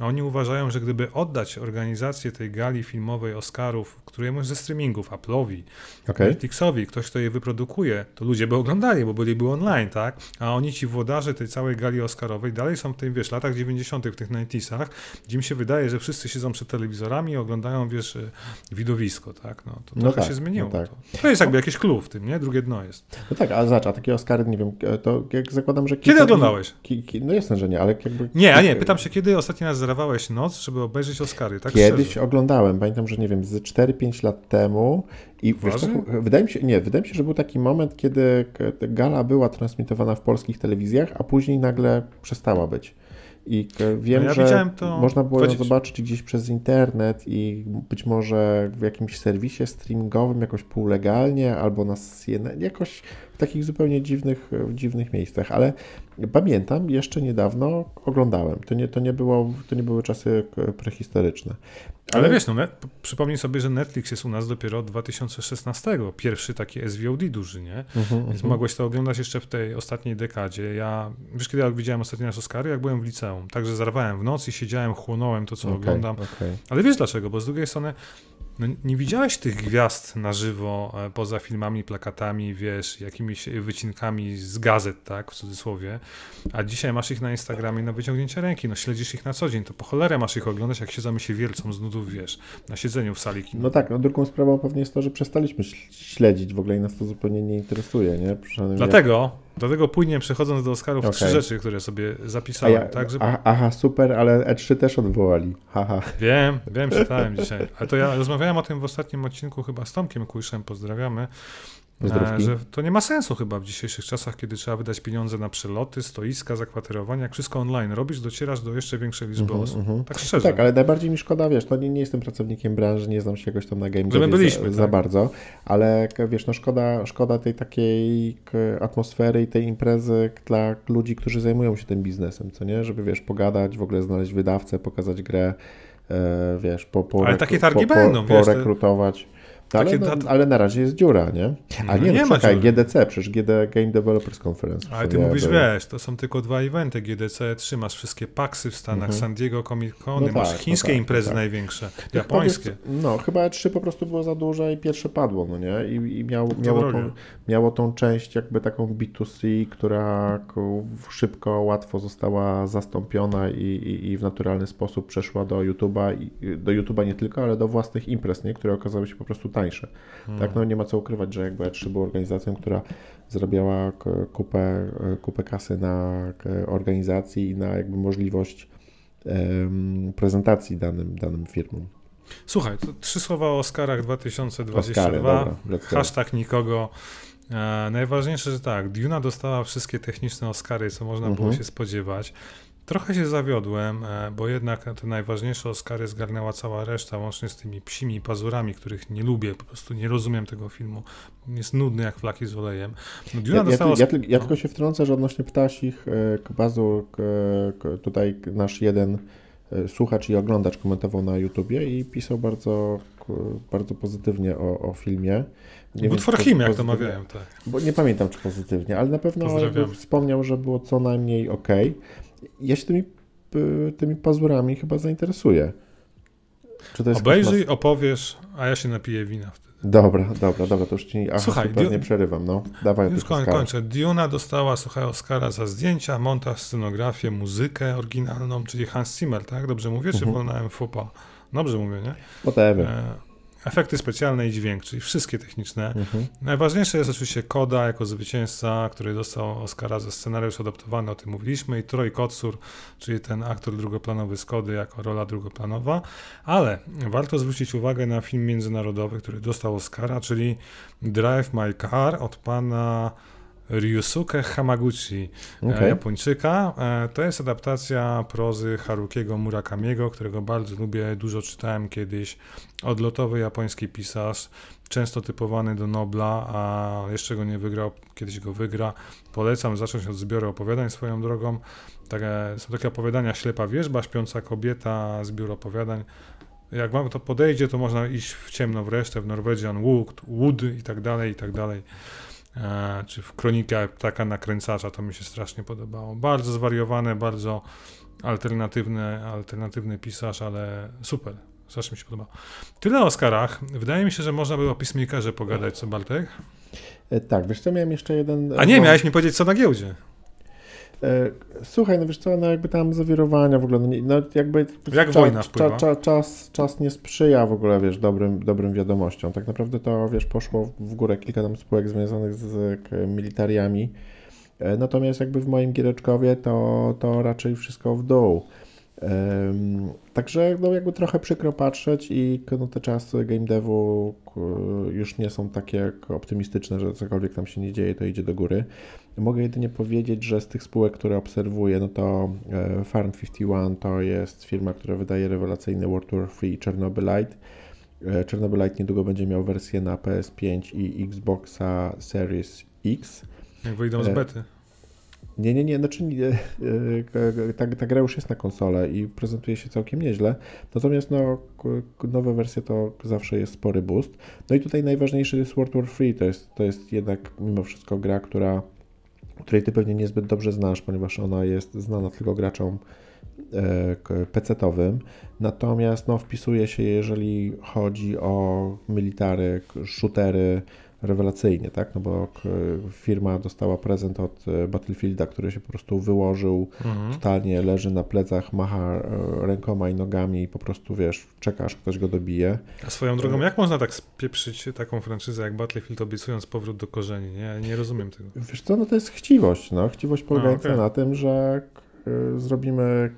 Oni uważają, że gdyby oddać organizację tej gali filmowej Oscarów któremuś ze streamingów, Apple'owi, Okej. Netflixowi, ktoś, kto je wyprodukuje, to ludzie by oglądali, bo byliby online, tak? A oni, ci włodarze tej całej gali Oscarowej, dalej są w tym, wiesz, latach 90., w tych 90 gdzie mi się wydaje, że wszyscy siedzą przed telewizorami i oglądają, wiesz, e, widowisko, tak? No, to No trochę tak, się zmieniło. no tak. to. to jest jakby jakiś clue w tym, nie? Drugie dno jest. No tak, ale zobacz, a takie Oscary, nie wiem, e, to jak zakładam, że... Kiedy oglądałeś? Ki, ki, no jasne, że nie, ale jakby... Nie, a nie, pytam się, kiedy ostatni raz zerwałeś noc, żeby obejrzeć Oscary, tak Kiedyś szczerze? oglądałem, pamiętam, że nie wiem, z 4-5 lat temu i wiesz, Poważnie? wydaje mi się, nie, wydaje mi się, że był taki moment, kiedy gala była transmitowana w polskich telewizjach, a później nagle przestała być. I wiem, No ja że można było ją 20 zobaczyć gdzieś przez internet i być może w jakimś serwisie streamingowym jakoś półlegalnie albo na CNN, jakoś takich zupełnie dziwnych, dziwnych miejscach, ale pamiętam, jeszcze niedawno oglądałem. To nie, to nie, było, to nie były czasy prehistoryczne. Ale, ale wiesz, no, net, przypomnij sobie, że Netflix jest u nas dopiero od 2016. Pierwszy taki SVOD duży, nie? Uh -huh, Więc uh -huh. mogłeś to oglądać jeszcze w tej ostatniej dekadzie. Ja, wiesz, kiedy ja widziałem ostatni raz Oscary? Jak byłem w liceum. Także zarwałem w nocy, siedziałem, chłonąłem to, co okay, oglądam. Okay. Ale wiesz dlaczego? Bo z drugiej strony no, nie widziałeś tych gwiazd na żywo e, poza filmami, plakatami, wiesz, jakimiś wycinkami z gazet, tak, w cudzysłowie, a dzisiaj masz ich na Instagramie na wyciągnięcie ręki, no śledzisz ich na co dzień, to po cholerę masz ich oglądać, jak siedzą się wielcą z nudów, wiesz, na siedzeniu w sali kina. No tak, no drugą sprawą pewnie jest to, że przestaliśmy śledzić, w ogóle i nas to zupełnie nie interesuje, nie? Dlatego Dlatego płynnie przechodząc do Oscarów, okay. trzy rzeczy, które sobie zapisałem. Ja, tak, żeby... Aha, super, ale E3 też odwołali. Haha. Wiem, wiem, czytałem dzisiaj. Ale to ja rozmawiałem o tym w ostatnim odcinku chyba z Tomkiem Kujszem, pozdrawiamy. E, że to nie ma sensu chyba w dzisiejszych czasach, kiedy trzeba wydać pieniądze na przeloty, stoiska, zakwaterowania. Jak wszystko online robisz, docierasz do jeszcze większej liczby uh-huh, osób. Uh-huh. Tak szczerze. Tak, ale najbardziej mi szkoda, wiesz, to nie, nie jestem pracownikiem branży, nie znam się jakoś tam na game byliśmy, za, tak? za, bardzo, ale wiesz, no szkoda, szkoda tej takiej atmosfery i tej imprezy dla ludzi, którzy zajmują się tym biznesem, co nie? Żeby, wiesz, pogadać, w ogóle znaleźć wydawcę, pokazać grę, e, wiesz, po, po, ale takie targi po, będą, po, porekrutować. Ale, no, ale na razie jest dziura, nie? A no nie, nie no, czekaj, GDC, przecież GD Game Developers Conference. Ale ty mówisz, wiesz, to są tylko dwa eventy GDC, trzymasz wszystkie paksy w Stanach, mhm. San Diego Comic Con, no masz tak, chińskie no tak, imprezy tak. największe, japońskie. Powiedz, no, chyba E3 po prostu było za duże i pierwsze padło, no nie? I, i miało, miało, tą, miało tą część jakby taką B2C, która szybko, łatwo została zastąpiona i, i, i w naturalny sposób przeszła do YouTube'a, do YouTube'a nie tylko, ale do własnych imprez, nie? Które okazały się po prostu tańsze. Hmm. Tak, no nie ma co ukrywać, że jakby E3 była organizacją, która zarabiała kupę, kupę kasy na organizacji i na jakby możliwość um, prezentacji danym, danym firmom. Słuchaj, to trzy słowa o Oscarach 2022. Oscary, dobra, hashtag nikogo. E, najważniejsze, że tak, Duna dostała wszystkie techniczne Oscary, co można było mhm. się spodziewać. Trochę się zawiodłem, e, bo jednak te najważniejsze Oscary zgarnęła cała reszta, łącznie z tymi psimi pazurami, których nie lubię, po prostu nie rozumiem tego filmu. Jest nudny jak flaki z olejem. No, ja, dostała... ja, ja, ja, tylko się wtrącę, że odnośnie ptasich e, pazur, tutaj nasz jeden e, słuchacz i oglądacz komentował na YouTubie i pisał bardzo, bardzo pozytywnie o, o filmie. Nie Good for him, jak to mawiają, tak. Bo nie pamiętam, czy pozytywnie, ale na pewno wspomniał, że było co najmniej ok ja się tymi, tymi pazurami chyba zainteresuję. Obejrzyj, opowiesz, a ja się napiję wina wtedy. Dobra, dobra, dobra, to już ci aha, słuchaj, nie przerywam, no. Dawaj Już koń, kończę. Duna dostała, słuchaj, Oscara za zdjęcia, montaż, scenografię, muzykę oryginalną, czyli Hans Zimmer, tak? Dobrze mówię, czy uh-huh. wolnałem fopa? Dobrze mówię, nie? Whatever. E, efekty specjalne i dźwięk, czyli wszystkie techniczne. Mhm. Najważniejsze jest oczywiście Koda jako zwycięzca, który dostał Oscara za scenariusz adaptowany, o tym mówiliśmy, i Troy Kotsur, czyli ten aktor drugoplanowy z Kody jako rola drugoplanowa, ale warto zwrócić uwagę na film międzynarodowy, który dostał Oscara, czyli Drive My Car od pana Ryusuke Hamaguchi, e, okay. Japończyka. E, to jest adaptacja prozy Harukiego Murakamiego, którego bardzo lubię, dużo czytałem kiedyś. Odlotowy japoński pisarz, często typowany do Nobla, a jeszcze go nie wygrał, kiedyś go wygra. Polecam zacząć od zbioru opowiadań swoją drogą. Takie, są takie opowiadania Ślepa Wierzba, Śpiąca Kobieta, zbiór opowiadań. Jak wam to podejdzie, to można iść w ciemno w resztę, w Norwegian Wood, Wood i tak dalej, i tak dalej. E, czy w kronikę taka nakręcacza, to mi się strasznie podobało. Bardzo zwariowane, bardzo alternatywny, alternatywny pisarz, ale super. Strasznie mi się podoba. Tyle o Oscarach. Wydaje mi się, że można by o Peacemakerze pogadać, co Bartek? E, tak, wiesz co, miałem jeszcze jeden... A nie, miałeś mi powiedzieć, co na giełdzie. E, słuchaj, no wiesz co, no jakby tam zawirowania w ogóle, no, no jakby... Jak cza, wojna wpływa? Cza, czas, czas nie sprzyja w ogóle, wiesz, dobrym, dobrym wiadomościom. Tak naprawdę to, wiesz, poszło w górę kilka tam spółek związanych z militariami, e, natomiast jakby w moim giereczkowie to, to raczej wszystko w dół. Także no jakby trochę przykro patrzeć i no, te czasy game devu już nie są takie optymistyczne, że cokolwiek tam się nie dzieje, to idzie do góry. Mogę jedynie powiedzieć, że z tych spółek, które obserwuję, no to e, Farm 51 to jest firma, która wydaje rewelacyjny World War 3 Chernobylite. E, Chernobylite niedługo będzie miał wersję na PS5 i Xboxa Series X. Jak wyjdą z bety. Nie, nie, nie, znaczy nie, ta, ta gra już jest na konsolę i prezentuje się całkiem nieźle, natomiast no, nowe wersje to zawsze jest spory boost. No i tutaj najważniejszy jest World War Free, to jest, to jest jednak mimo wszystko gra, która, której ty pewnie niezbyt dobrze znasz, ponieważ ona jest znana tylko graczom e, PC-owym, natomiast no, wpisuje się, jeżeli chodzi o military, shootery, rewelacyjnie, tak? No bo firma dostała prezent od e, Battlefielda, który się po prostu wyłożył mhm. totalnie, leży na plecach, macha e, rękoma i nogami i po prostu, wiesz, czekasz, ktoś go dobije. A swoją drogą, jak można tak spieprzyć taką franczyzę jak Battlefield, obiecując powrót do korzeni? Nie, nie rozumiem tego. Wiesz co, no to jest chciwość, no. Chciwość polegająca A, okay. na tym, że zrobimy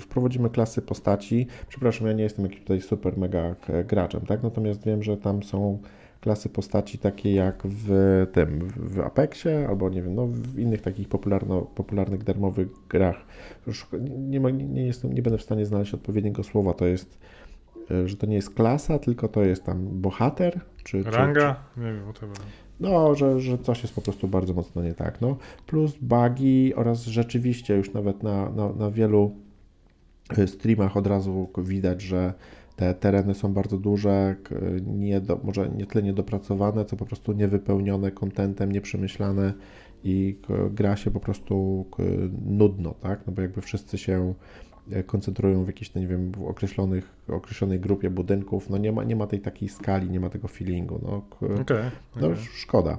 wprowadzimy klasy postaci. Przepraszam, ja nie jestem jakimś tutaj super mega graczem, tak? Natomiast wiem, że tam są klasy postaci takie jak w tym, w Apexie albo nie wiem, no w innych takich popularno, popularnych darmowych grach. Już nie, ma, nie, jestem, nie będę w stanie znaleźć odpowiedniego słowa, to jest e, że to nie jest klasa, tylko to jest tam bohater, czy... Ranga? Czy. Nie wiem, whatever. No, że, że coś jest po prostu bardzo mocno nie tak, no. Plus bugi oraz rzeczywiście już nawet na, na, na wielu e, streamach od razu widać, że te tereny są bardzo duże, nie do, może nie tyle niedopracowane, co po prostu niewypełnione kontentem, nieprzemyślane i gra się po prostu nudno, tak? No bo jakby wszyscy się e, koncentrują w jakiejś, no nie wiem, w określonych, określonej grupie budynków, no nie ma, nie ma tej takiej skali, nie ma tego feelingu, no, okay, no okay. szkoda.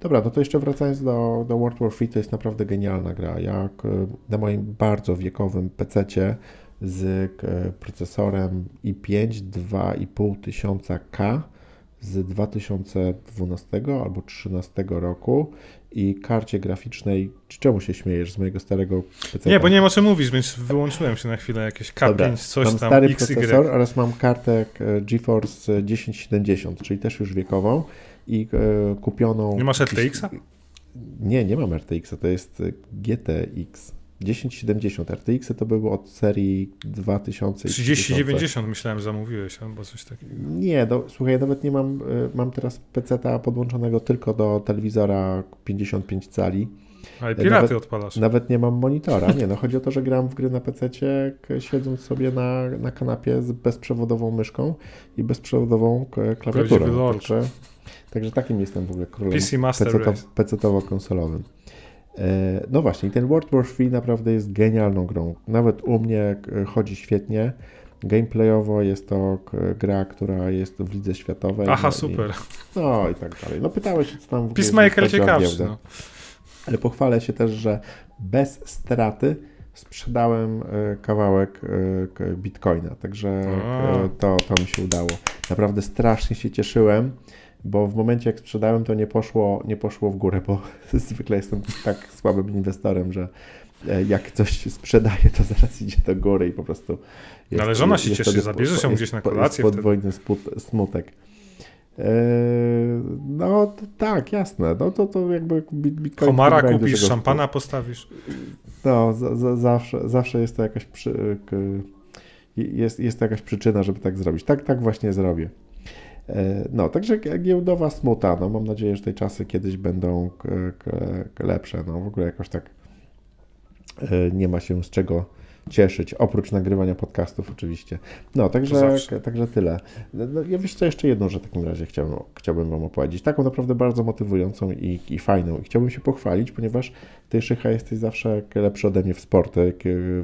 Dobra, no to jeszcze wracając do, do World War III, to jest naprawdę genialna gra. Jak na moim bardzo wiekowym PC-cie z e, procesorem i5 2,5 tysiąca K z 2012 albo 2013 roku i karcie graficznej. Czemu się śmiejesz z mojego starego PC? Nie, bo nie wiem o czym mówisz, więc wyłączyłem się na chwilę jakieś K5, Dobra, coś mam tam stary XY. procesor oraz mam kartę e, GeForce 1070, czyli też już wiekową i e, kupioną... Nie masz RTX-a? Nie, nie mam RTX-a, to jest GTX. 1070 RTX to były od serii 2000. 3090 myślałem, zamówiłeś albo coś takiego. Nie, do, słuchaj, nawet nie mam, y, mam teraz PC-ta podłączonego tylko do telewizora 55 cali. Ale piraty nawet, odpalasz. Nawet nie mam monitora. Nie, no chodzi o to, że gram w gry na PC, siedząc sobie na, na kanapie z bezprzewodową myszką i bezprzewodową klawiaturą. Także, także takim jestem w ogóle królem PC PC-towo-konsolowym. E, no właśnie, ten World War 3 naprawdę jest genialną grą. Nawet u mnie e, chodzi świetnie. Gameplayowo jest to gra, która jest w lidze światowej. Aha, no super. I, no i tak dalej. No pytałeś co tam w ogóle Peacemaker ciekawszy. No. Ale pochwalę się też, że bez straty sprzedałem e, kawałek bitcoina, także to, to mi się udało. Naprawdę strasznie się cieszyłem bo w momencie jak sprzedałem, to nie poszło, nie poszło w górę, bo zwykle jestem tak słabym inwestorem, że e, jak coś sprzedaje, to zaraz idzie do góry i po prostu. Jest, Ale żona się cieszy, zabierzesz ją gdzieś na kolację. Jest podwójny smutek. E, no tak, jasne. No to, to jakby Bitcoin. Komara kupisz, szampana postawisz. No, zawsze, zawsze jest to jakaś przy, jest, jest to jakaś przyczyna, żeby tak zrobić. Tak, tak właśnie zrobię. E, no, także giełdowa smuta. No, mam nadzieję, że te czasy kiedyś będą lepsze. No, w ogóle jakoś tak e, nie ma się z czego cieszyć, oprócz nagrywania podcastów oczywiście. No, także, także tyle. No, no, ja wiesz co, jeszcze jedną że w takim razie chciałbym, chciałbym Wam opowiedzieć. Taką naprawdę bardzo motywującą i, i fajną. I chciałbym się pochwalić, ponieważ Ty, Szycha, jesteś zawsze lepszy ode mnie w sporty.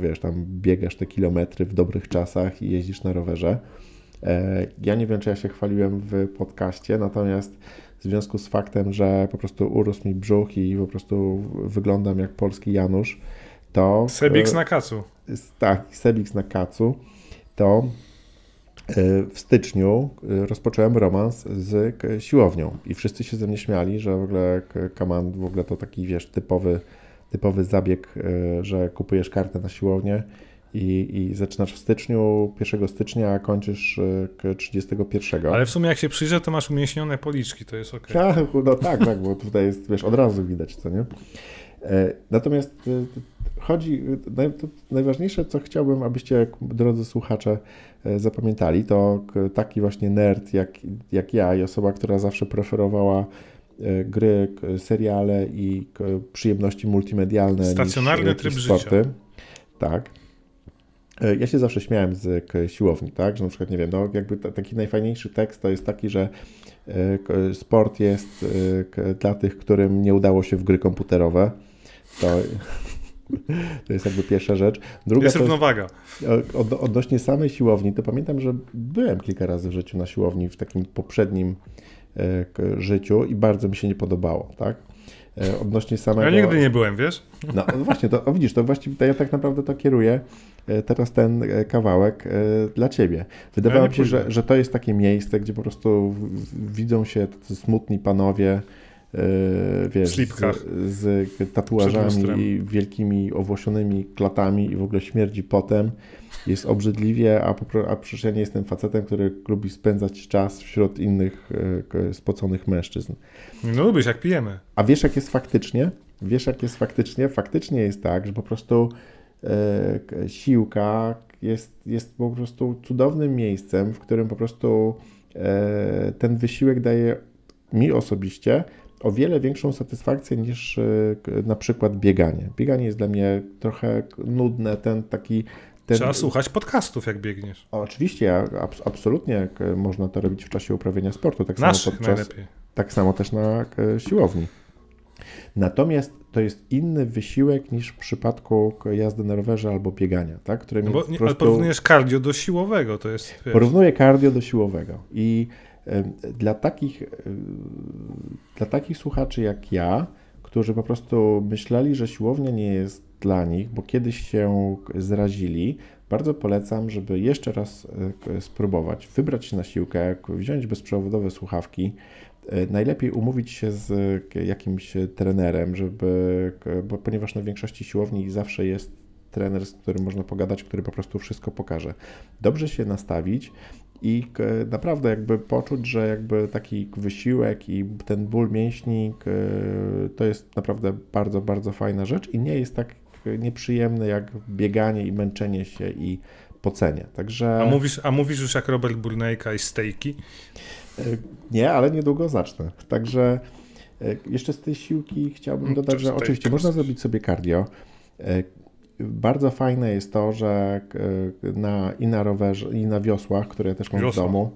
Wiesz, tam biegasz te kilometry w dobrych czasach i jeździsz na rowerze. E, ja nie wiem, czy ja się chwaliłem w podcaście, natomiast w związku z faktem, że po prostu urósł mi brzuch i po prostu wyglądam jak polski Janusz, to... Sebix e, na kacu. Tak, Sebix na kacu, to e, w styczniu rozpocząłem romans z siłownią i wszyscy się ze mnie śmiali, że w ogóle Kaman w ogóle to taki, wiesz, typowy, typowy zabieg, że kupujesz kartę na siłownię i, i zaczynasz w styczniu, 1 stycznia, a kończysz 31. Ale w sumie jak się przyjrzę, to masz umięśnione policzki, to jest ok. Ja, no tak, tak, bo tutaj jest, wiesz, od razu widać, co nie? E, natomiast e, chodzi, najważniejsze, co chciałbym, abyście, drodzy słuchacze, e, zapamiętali, to taki właśnie nerd jak, jak ja i osoba, która zawsze preferowała gry, seriale i przyjemności multimedialne Stacjonarny niż, tryb niż sporty. życia. Tak. Ja się zawsze śmiałem z siłowni, tak, że na przykład, nie wiem, no jakby taki najfajniejszy tekst to jest taki, że sport jest dla tych, którym nie udało się w gry komputerowe. To, to jest jakby pierwsza rzecz. Druga jest równowaga. Jest, od, odnośnie samej siłowni, to pamiętam, że byłem kilka razy w życiu na siłowni w takim poprzednim e, życiu i bardzo mi się nie podobało, tak? E, odnośnie samego... Ja nigdy nie byłem, wiesz? No właśnie, to o, widzisz, to właściwie to ja tak naprawdę to kieruję e, teraz ten kawałek dla ciebie. Wydawało mi się, że, że to jest takie miejsce, gdzie po prostu widzą się smutni panowie, wiesz, z, z, tatuażami i wielkimi owłosionymi klatami i w ogóle śmierdzi potem. Jest obrzydliwie, a, a przecież ja nie jestem facetem, który lubi spędzać czas wśród innych spoconych mężczyzn. No lubisz, jak pijemy. A wiesz, jak jest faktycznie? Wiesz, jak jest faktycznie? Faktycznie jest tak, że po prostu e, siłka jest, jest po prostu cudownym miejscem, w którym po prostu e, ten wysiłek daje mi osobiście o wiele większą satysfakcję niż e, na przykład bieganie. Bieganie jest dla mnie trochę nudne, ten taki ten... Trzeba słuchać podcastów, jak biegniesz. O, oczywiście, ab absolutnie można to robić w czasie uprawiania sportu. Tak Naszych samo podczas, najlepiej. Tak samo też na siłowni. Natomiast to jest inny wysiłek niż w przypadku jazdy na rowerze albo biegania, tak? Które no bo, prostu... Ale porównujesz cardio do siłowego, to jest... Wiesz... Porównuję cardio do siłowego i dla takich, dla takich słuchaczy jak ja, którzy po prostu myśleli, że siłownia nie jest dla nich, bo kiedyś się zrazili, bardzo polecam, żeby jeszcze raz e, spróbować, wybrać się na siłkę, wziąć bezprzewodowe słuchawki, e, najlepiej umówić się z jakimś trenerem, żeby, bo ponieważ na większości siłowni zawsze jest trener, z którym można pogadać, który po prostu wszystko pokaże. Dobrze się nastawić, i naprawdę jakby poczuć, że jakby taki wysiłek i ten ból mięśni to jest naprawdę bardzo, bardzo fajna rzecz i nie jest tak nieprzyjemne jak bieganie i męczenie się i pocenie. Także... A mówisz, a mówisz już jak Robert Burnejka i stejki? E, nie, ale niedługo zacznę. Także e, jeszcze z tej siłki chciałbym dodać, że oczywiście można zrobić sobie cardio. E, bardzo fajne jest to, że na, i na rowerze, i na wiosłach, które ja też mam Wiosła. w domu,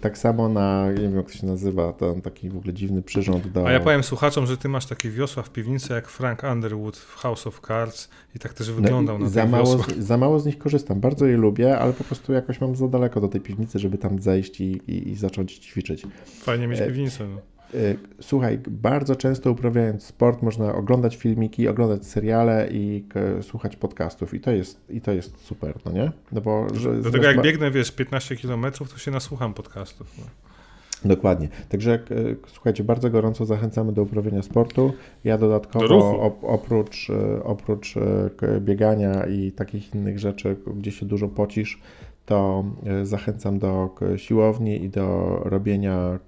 tak samo na, nie wiem jak to się nazywa, ten taki w ogóle dziwny przyrząd do... A ja powiem słuchaczom, że ty masz takie wiosła w piwnicy jak Frank Underwood w House of Cards i tak też no wyglądał no na za mało, za mało z nich korzystam, bardzo je lubię, ale po prostu jakoś mam za daleko do tej piwnicy, żeby tam zejść i, i, i zacząć ćwiczyć. Fajnie mieć e... piwnicę. No. Y, słuchaj, bardzo często uprawiając sport można oglądać filmiki, oglądać seriale i słuchać podcastów i to jest, i to jest super, no nie? No bo, że Do tego jak biegnę, wiesz, 15 km, to się nasłucham podcastów. No. Dokładnie. Także słuchajcie, bardzo gorąco zachęcamy do uprawiania sportu. Ja dodatkowo op, oprócz, y, oprócz y, biegania i takich innych rzeczy, gdzie się dużo pocisz, to zachęcam do siłowni i do robienia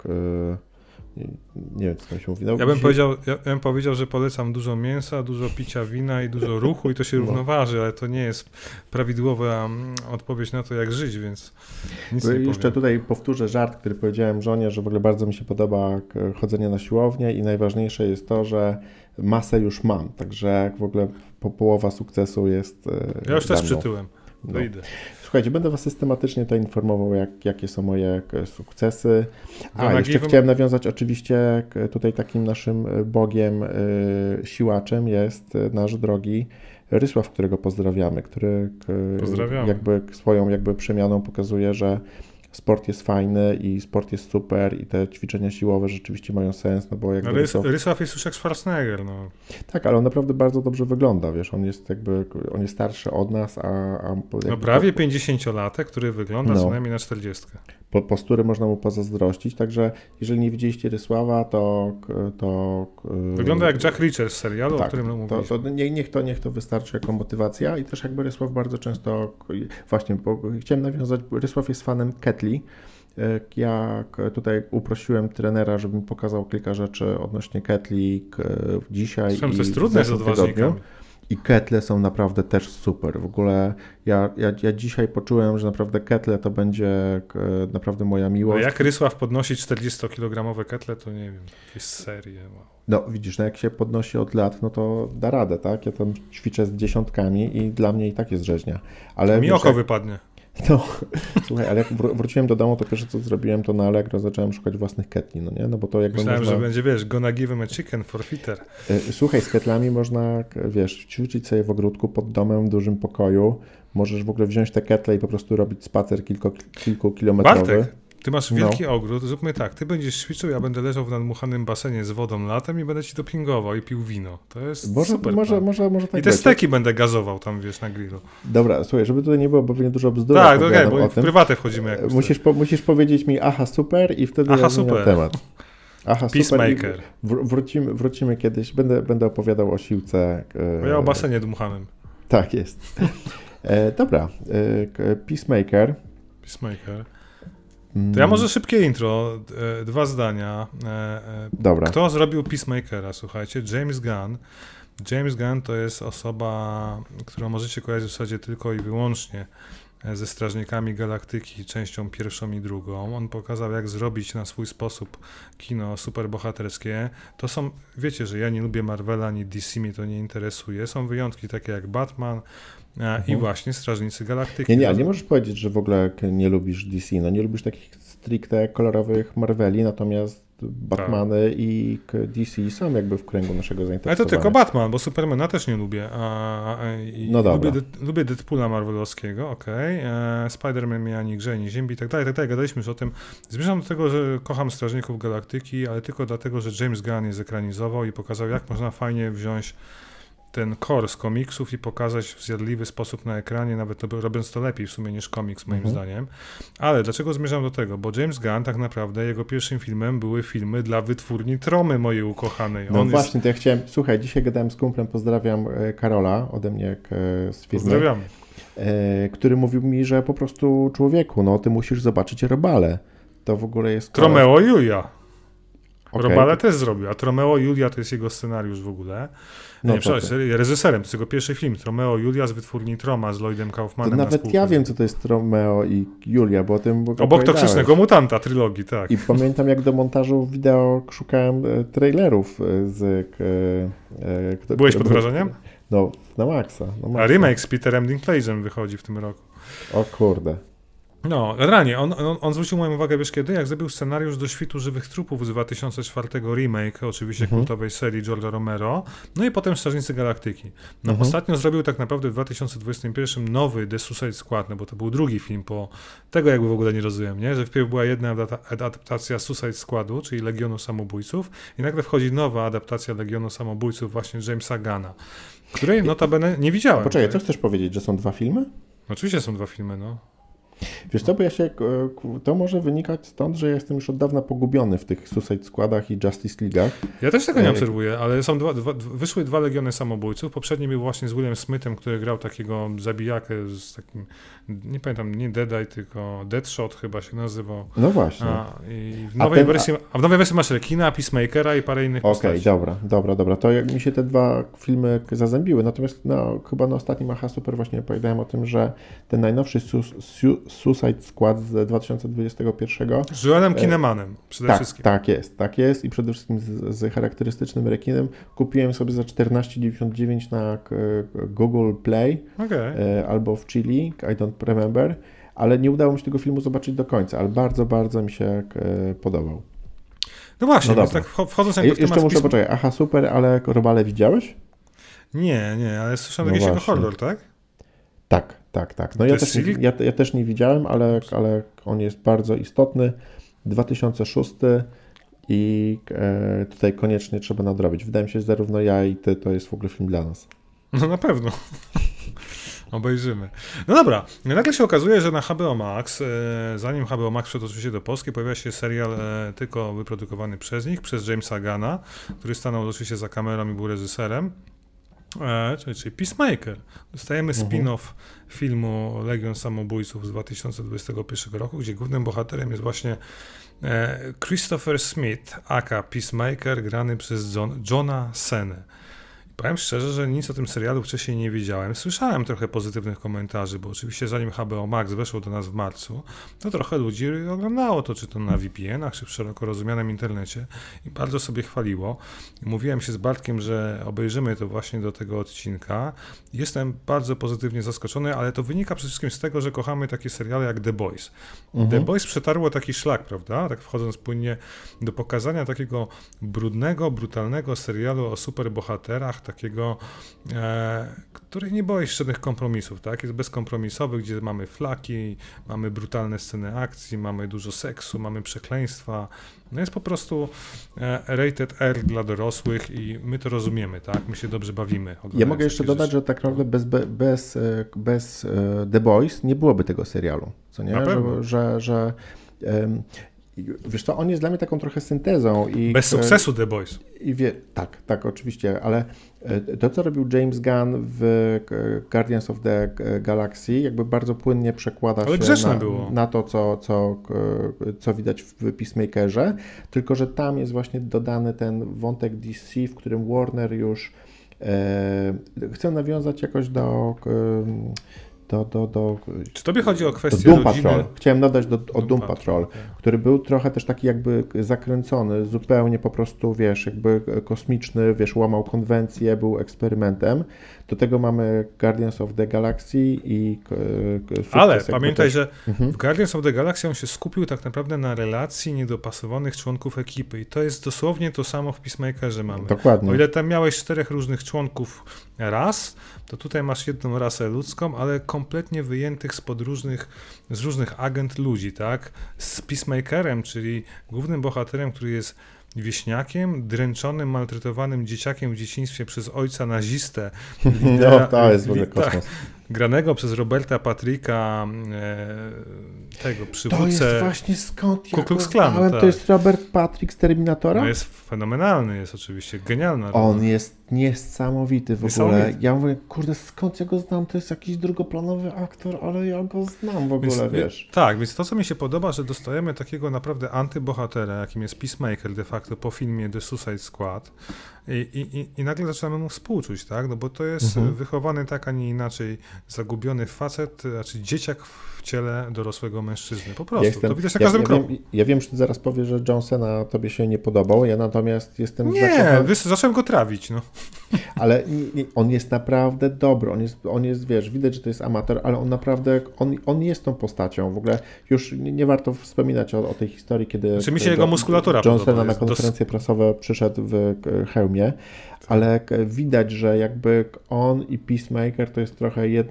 nie wiem, co tam się mówi. No, ja, bym powiedział, ja, ja, bym powiedział, że polecam dużo mięsa, dużo picia wina i dużo ruchu i to się no. równoważy, ale to nie jest prawidłowa mm, odpowiedź na to, jak żyć, więc nic no nie Jeszcze powiem. tutaj powtórzę żart, który powiedziałem żonie, że w ogóle bardzo mi się podoba chodzenie na siłownię i najważniejsze jest to, że masę już mam, także w ogóle po, połowa sukcesu jest e, Ja już też przytyłem. No. Słuchajcie, będę Was systematycznie to informował, jak, jakie są moje sukcesy. A, jeszcze chciałem nawiązać oczywiście tutaj takim naszym e, bogiem, e, siłaczem jest e, nasz drogi Rysław, którego pozdrawiamy, który pozdrawiamy. jakby swoją jakby przemianą pokazuje, że sport jest fajny i sport jest super i te ćwiczenia siłowe rzeczywiście mają sens, no bo jakby... Rys, Rysław jest już jak Schwarzenegger, no. Tak, ale on naprawdę bardzo dobrze wygląda, wiesz, on jest jakby, on jest starszy od nas, a... a no prawie 50-latek, który wygląda no. co najmniej na 40 po, postury można mu pozazdrościć, także jeżeli nie widzieliście Rysława, to... to Wygląda jak Jack Reacher z serialu, tak, o którym mówiliśmy. To, to nie, niech, to, niech to wystarczy jako motywacja i też jakby Rysław bardzo często, właśnie, bo chciałem nawiązać, Rysław jest fanem Ketli, ja tutaj uprosiłem trenera, żeby mi pokazał kilka rzeczy odnośnie Ketli dzisiaj Zresztą, i to jest trudne z odważnikami. I ketle są naprawdę też super. W ogóle ja, ja, ja dzisiaj poczułem, że naprawdę ketle to będzie naprawdę moja miłość. A jak Rysław podnosi 40-kilogramowe ketle, to nie wiem, jakieś serie. Wow. No widzisz, no jak się podnosi od lat, no to da radę, tak? Ja tam ćwiczę z dziesiątkami i dla mnie i tak jest rzeźnia. Ale Mi wiesz, oko jak- wypadnie. No, słuchaj, ale jak wró- wróciłem do domu, to pierwsze co zrobiłem, to na Allegro zacząłem szukać własnych ketli, no nie? No bo to jakby Myślałem, można... że będzie, wiesz, gonna give him a chicken for fitter. Y, Słuchaj, z ketlami można, wiesz, ćwiczyć sobie w ogródku pod domem w dużym pokoju. Możesz w ogóle wziąć te ketle i po prostu robić spacer kilku, kilkukilometrowy. Bartek, ty masz No. wielki ogród, zróbmy tak, ty będziesz ćwiczył, ja będę leżał w nadmuchanym basenie z wodą latem i będę ci dopingował i pił wino. To jest Może, super może, plan. może, może tak I te być. steki będę gazował tam, wiesz, na grillu. Dobra, słuchaj, żeby tutaj nie było, bo pewnie dużo bzdur Tak, okej, opowiadam bo w prywatę wchodzimy jakoś. Musisz, po, musisz powiedzieć mi, aha, super i wtedy Aha, ja super. temat. Aha, super. Peacemaker. I wr- wrócimy, wrócimy kiedyś, będę, będę opowiadał o siłce. e, Bo ja o basenie dmuchanym. Tak jest. E, dobra, e, Peacemaker. Peacemaker. To ja może szybkie intro, e, dwa zdania. E, e, Dobra. Kto zrobił Peacemakera, słuchajcie? James Gunn. James Gunn to jest osoba, którą możecie kojarzyć w zasadzie tylko i wyłącznie ze Strażnikami Galaktyki, częścią pierwszą i drugą. On pokazał, jak zrobić na swój sposób kino superbohaterskie. To są, wiecie, że ja nie lubię Marvela, ani DC, mnie to nie interesuje. Są wyjątki takie jak Batman i Mhm. właśnie Strażnicy Galaktyki. Nie, nie, ale nie możesz powiedzieć, że w ogóle nie lubisz DC. No nie lubisz takich stricte kolorowych Marveli, natomiast Batmany i k- DC są jakby w kręgu naszego Ale zainteresowania. to tylko Batman, bo Supermana też nie lubię. A, i No dobra. lubię, De- lubię Deadpoola Marvelowskiego, okej. E, Spider-Man mnie ani grze, ani ziemi i tak dalej, tak dalej. Gadaliśmy już o tym. Zmierzam do tego, że kocham Strażników Galaktyki, ale tylko dlatego, że James Gunn je zekranizował i pokazał, jak można fajnie wziąć ten core z komiksów i pokazać w zjadliwy sposób na ekranie, nawet robiąc to lepiej w sumie niż komiks, moim Mhm. zdaniem. Ale dlaczego zmierzam do tego? Bo James Gunn tak naprawdę, jego pierwszym filmem były filmy dla wytwórni Tromy mojej ukochanej. No On właśnie, to ja chciałem, słuchaj, dzisiaj gadałem z kumplem, pozdrawiam e, Karola ode mnie k- z firmy, Pozdrawiamy. e, który mówił mi, że po prostu człowieku, no ty musisz zobaczyć Robale. To w ogóle jest... koleś- Tromeo Julia. Okej, Robale też zrobił, a Tromeo Julia to jest jego scenariusz w ogóle. No nie, to przepraszam, reżyserem, to jego pierwszy film. Tromeo Julia z wytwórni Troma z Lloydem To Kaufmanem. na nawet ja wiem, co to jest Romeo i Julia, bo o tym Obok toksycznego mutanta trylogii, tak. I pamiętam, jak do montażu wideo szukałem e, trailerów e, z... e, kto- Byłeś pod wrażeniem? No, na maksa. Na maksa. A remake z Peterem Dinklage'em wychodzi w tym roku. O kurde. No, ranie, on, on, on zwrócił moją uwagę, wiesz kiedy? Jak zrobił scenariusz do Świtu Żywych Trupów z 2004 remake, oczywiście Mhm. kultowej serii George'a Romero, no i potem Strażnicy Galaktyki. No Mhm. ostatnio zrobił tak naprawdę w 2021 nowy The Suicide Squad, no bo to był drugi film po tego jakby w ogóle nie rozumiem, nie? Że wpierw była jedna adapta- adaptacja Suicide Squadu, czyli Legionu Samobójców i nagle wchodzi nowa adaptacja Legionu Samobójców właśnie Jamesa Gana, której notabene nie widziałem. Poczekaj, co chcesz powiedzieć, że są dwa filmy? Oczywiście są dwa filmy, no. Wiesz co, bo ja się, e, to może wynikać stąd, że ja jestem już od dawna pogubiony w tych Suicide Składach i Justice League'ach. Ja też tego nie Ej. obserwuję, ale są dwa, dwa, wyszły dwa Legiony Samobójców. Poprzedni był właśnie z Willem Smithem, który grał takiego zabijakę z takim, nie pamiętam, nie Deadeye, tylko Deadshot chyba się nazywał. No właśnie. A, w A nowej ten- wersji, a w nowej wersji masz Rekina, Peacemakera i parę innych Okej, postaci. dobra, dobra, dobra. To jak mi się te dwa filmy zazębiły. Natomiast no, chyba na ostatnim Aha Super właśnie opowiadałem o tym, że ten najnowszy su su Suicide Squad z 2021 Z Joelem Kinemanem przede tak, wszystkim. tak jest, tak jest i przede wszystkim z, z charakterystycznym rekinem kupiłem sobie za 14,99 na Google Play Okej. e, albo w Chili, I don't remember, ale nie udało mi się tego filmu zobaczyć do końca, ale bardzo, bardzo mi się e, podobał. No właśnie, no więc tak wcho- wchodząc jakby w je- jeszcze muszę Peace- poczekać, aha super, ale Robale widziałeś? Nie, nie, ale słyszałem No jakiś horror, tak? Tak, tak, tak. No ja też, nie, ja, ja też nie widziałem, ale, ale on jest bardzo istotny. 2006 i e, tutaj koniecznie trzeba nadrobić. Wydaje mi się, że zarówno ja i ty to jest w ogóle film dla nas. No na pewno. Obejrzymy. No dobra, nagle się okazuje, że na HBO Max, e, zanim HBO Max przetoczył się do Polski, pojawia się serial e, tylko wyprodukowany przez nich, przez Jamesa Gana, który stanął oczywiście za kamerą i był reżyserem. E, czyli, czyli Peacemaker. Dostajemy Mhm. spin-off filmu Legion Samobójców z 2021 roku, gdzie głównym bohaterem jest właśnie e, Christopher Smith, aka Peacemaker, grany przez John, Johna Senę. Powiem szczerze, że nic o tym serialu wcześniej nie wiedziałem. Słyszałem trochę pozytywnych komentarzy, bo oczywiście zanim HBO Max weszło do nas w marcu, to trochę ludzi oglądało to, czy to na VPN-ach, czy w szeroko rozumianym internecie i bardzo sobie chwaliło. Mówiłem się z Bartkiem, że obejrzymy to właśnie do tego odcinka. Jestem bardzo pozytywnie zaskoczony, ale to wynika przede wszystkim z tego, że kochamy takie seriale jak The Boys. Mhm. The Boys przetarło taki szlak, prawda? Tak wchodząc płynnie do pokazania takiego brudnego, brutalnego serialu o superbohaterach, takiego, e, który nie boi się żadnych kompromisów, tak? Jest bezkompromisowy, gdzie mamy flaki, mamy brutalne sceny akcji, mamy dużo seksu, mamy przekleństwa. No jest po prostu e, rated R dla dorosłych i my to rozumiemy, tak? My się dobrze bawimy. Ja mogę jeszcze dodać, rzeczy. że tak naprawdę bez, bez, e, bez e, The Boys nie byłoby tego serialu, co nie? Że, że, że um, Wiesz co, on jest dla mnie taką trochę syntezą. I, Bez sukcesu The Boys. I wie, tak, tak, oczywiście, ale e, to, co robił James Gunn w Guardians of the Galaxy, jakby bardzo płynnie przekłada ale się na, na, to, co, co, co widać w Peacemakerze, tylko że tam jest właśnie dodany ten wątek DC, w którym Warner już e, chce nawiązać jakoś do. E, do, do, do Czy tobie chodzi o kwestię Doom rodziny? Patrol. Chciałem dodać do, o Doom, Patrol, okay. który był trochę też taki jakby zakręcony, zupełnie po prostu, wiesz, jakby kosmiczny, wiesz, łamał konwencję, był eksperymentem. Do tego mamy Guardians of the Galaxy i Ale pamiętaj, też... że mhm. w Guardians of the Galaxy on się skupił tak naprawdę na relacji niedopasowanych członków ekipy i to jest dosłownie to samo w Peacemakerze mamy. Dokładnie. O ile tam miałeś czterech różnych członków raz, to tutaj masz jedną rasę ludzką, ale kompletnie wyjętych spod różnych, z różnych agent ludzi, tak? Z Peacemakerem, czyli głównym bohaterem, który jest wieśniakiem, dręczonym, maltretowanym dzieciakiem w dzieciństwie przez ojca nazistę. Lidera, no, to jest w ogóle kosmos. Granego przez Roberta Patricka, e, tego przywódcę. To jest właśnie skąd ja Klux Klanu, tak. To jest Robert Patrick z Terminatora? No jest fenomenalny, jest oczywiście genialny. On jest niesamowity w niesamowity. ogóle. Ja mówię, kurde, skąd ja go znam? To jest jakiś drugoplanowy aktor, ale ja go znam w ogóle, więc, wiesz. Tak, więc to, co mi się podoba, że dostajemy takiego naprawdę antybohatera, jakim jest Peacemaker de facto po filmie The Suicide Squad, i, i, I nagle zaczynamy mu współczuć, tak? No bo to jest mhm. wychowany tak, a nie inaczej zagubiony facet, znaczy dzieciak w ciele dorosłego mężczyzny. Po prostu. Ja jestem, to widać na każdym ja, kroku. Wiem, ja wiem, że ty zaraz powiesz, że Johnsona tobie się nie podobał, ja natomiast jestem... Nie, zakochany... zacząłem go trawić, no. Ale on jest naprawdę dobry, on jest, on jest, wiesz, widać, że to jest amator, ale on naprawdę, on, on jest tą postacią. W ogóle już nie, nie warto wspominać o, o, tej historii, kiedy... Znaczy mi się jego muskulatura Johnsona na konferencję dos... prasową przyszedł w hełmie ale widać, że jakby on i Peacemaker to jest trochę jedna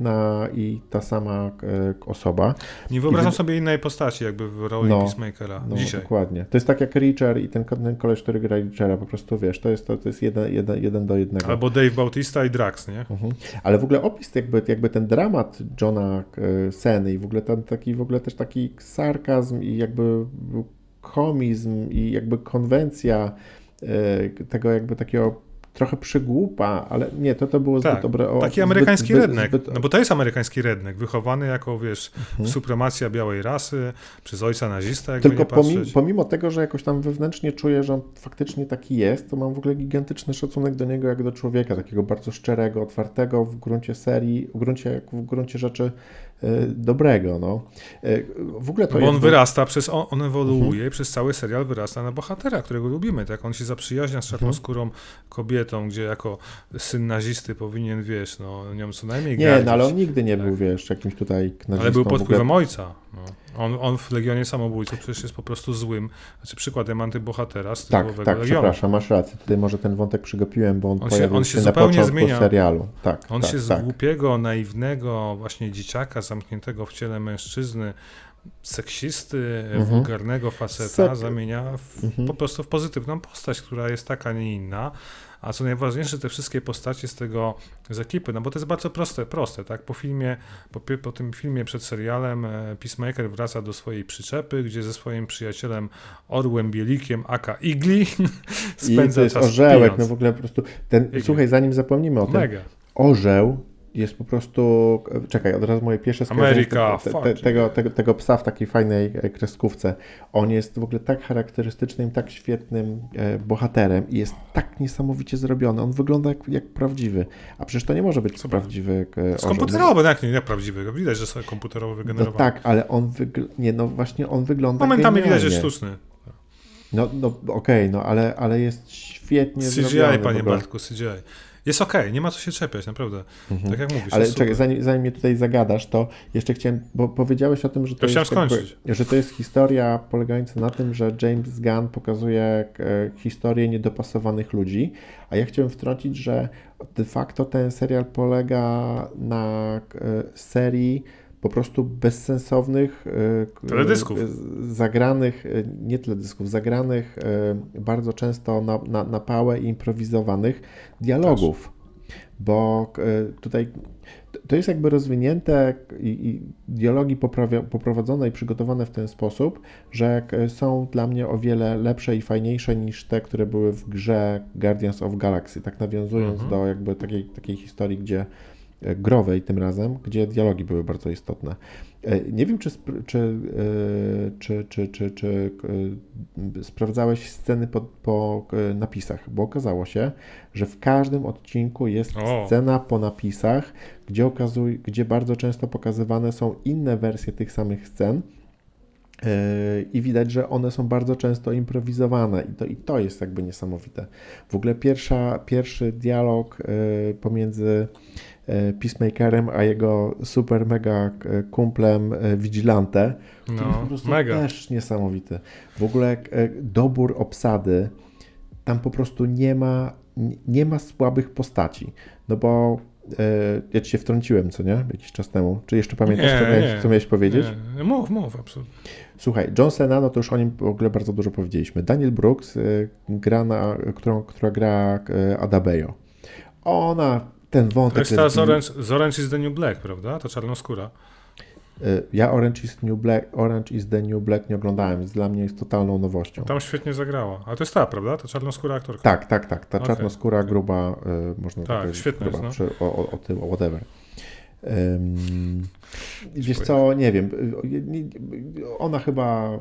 i ta sama e, osoba. Nie wyobrażam I... sobie innej postaci jakby w roli no, Peacemakera no, dzisiaj. dokładnie. To jest tak jak Richard i ten, ten koleś, który gra Richera, po prostu wiesz, to jest, to, to jest jeden, jeden, jeden do jednego. Albo Dave Bautista i Drax, nie? Mhm. Ale w ogóle opis jakby, jakby ten dramat Johna e, Seny i w ogóle ten taki, w ogóle też taki sarkazm i jakby komizm i jakby konwencja e, tego jakby takiego trochę przygłupa, ale nie, to to było tak, zbyt dobre. O, taki amerykański zbyt, redneck, zbyt... no bo to jest amerykański redneck, wychowany jako, wiesz, mhm. supremacja białej rasy, przez ojca nazista, jakby Tylko pomimo, pomimo tego, że jakoś tam wewnętrznie czuję, że on faktycznie taki jest, to mam w ogóle gigantyczny szacunek do niego jak do człowieka, takiego bardzo szczerego, otwartego w gruncie serii, w gruncie, w gruncie rzeczy dobrego. No. E, w ogóle to Bo on wyrasta, przez, on, on ewoluuje, mhm. przez cały serial wyrasta na bohatera, którego lubimy. Tak? On się zaprzyjaźnia z mhm. czarnoskórą mhm. kobietą, gdzie jako syn nazisty powinien, wiesz, no, nią co najmniej Nie, no ale on nigdy nie tak. był, wiesz, jakimś tutaj nazistą. Ale był pod wpływem ojca. No. On, on w Legionie Samobójców przecież jest po prostu złym, znaczy przykładem antybohatera z Tak, tak, Legionu. przepraszam, masz rację. Tutaj może ten wątek przegapiłem, bo on, on się, on się, się zupełnie zmienia. serialu. Tak, on tak, się z tak. głupiego, naiwnego właśnie dzieciaka zamkniętego w ciele mężczyzny seksisty, mhm. wulgarnego faceta Sek zamienia w, mhm. po prostu w pozytywną postać, która jest taka, nie inna. A co najważniejsze, te wszystkie postacie z tego, z ekipy, no bo to jest bardzo proste, proste, tak? Po filmie, po, po tym filmie przed serialem e, Peacemaker wraca do swojej przyczepy, gdzie ze swoim przyjacielem Orłem Bielikiem, aka Igli, spędza I to jest czas orzełek, no w ogóle po prostu, ten, słuchaj, zanim zapomnimy o tym, Mega. orzeł jest po prostu. Czekaj, od razu moje pierwsze Ameryka, te, te, tego, tego, tego psa w takiej fajnej e, kreskówce. On jest w ogóle tak charakterystycznym, tak świetnym e, bohaterem i jest tak niesamowicie zrobiony. On wygląda jak, jak prawdziwy. A przecież to nie może być prawdziwy. E, komputerowy, no jak nie, nie prawdziwy. Widać, że są komputerowo wygenerowany. No tak, ale on wygląda. Nie, no właśnie on wygląda. Momentami genialnie. widać, że sztuczny. No, no okej, okay, no ale, ale jest świetnie CGI, zrobiony. CGI, panie Bartku, CGI. Jest okej, okay, nie ma co się czepiać, naprawdę. Mhm. Tak jak mówisz. Ale czekaj, zanim, zanim mnie tutaj zagadasz, to jeszcze chciałem, bo powiedziałeś o tym, że to, jest, jakby, że to jest historia polegająca na tym, że James Gunn pokazuje e, historię niedopasowanych ludzi, a ja chciałem wtrącić, że de facto ten serial polega na e, serii po prostu bezsensownych, e, teledysków. zagranych, e, nie teledysków, zagranych e, bardzo często na, na, na pałę i improwizowanych dialogów. Też. Bo tutaj to jest jakby rozwinięte i, i dialogi poprawia, poprowadzone i przygotowane w ten sposób, że są dla mnie o wiele lepsze i fajniejsze niż te, które były w grze Guardians of Galaxy. Tak nawiązując mhm. do jakby takiej, takiej historii, gdzie E, growej tym razem, gdzie dialogi były bardzo istotne. E, nie wiem, czy, czy, e, czy, czy, czy, czy sprawdzałeś sceny po, po napisach, bo okazało się, że w każdym odcinku jest o. scena po napisach, gdzie, okazuj, gdzie bardzo często pokazywane są inne wersje tych samych scen. I widać, że one są bardzo często improwizowane, i to, i to jest jakby niesamowite. W ogóle pierwsza, pierwszy dialog pomiędzy E, Peacemakerem, a jego super mega e, kumplem e, Vigilante. No, jest po prostu mega. też niesamowity. W ogóle dobór obsady, tam po prostu nie ma, nie ma słabych postaci. No bo ja ci się wtrąciłem, co nie? Jakiś czas temu. Czy jeszcze pamiętasz, nie, co, miałeś, co miałeś powiedzieć? Nie. Mów, mów, absolutnie. Słuchaj, John Cena, no to już o nim w ogóle bardzo dużo powiedzieliśmy. Daniel Brooks, gra na, którą, która gra Adabeyo. Ona ten wątek. To jest ta z Orange, z Orange is the New Black, prawda? To czarnoskóra. Y, ja Orange is, New Black, Orange is the New Black nie oglądałem, więc dla mnie jest totalną nowością. Tam świetnie zagrała. Ale to jest ta, prawda? Ta czarnoskóra aktorka. Tak, tak, tak. Ta okay. czarnoskóra gruba, y, można tak, powiedzieć. Świetnie gruba, jest, no. przy, o, o, o tym, whatever. Um, wiesz co, nie wiem, ona chyba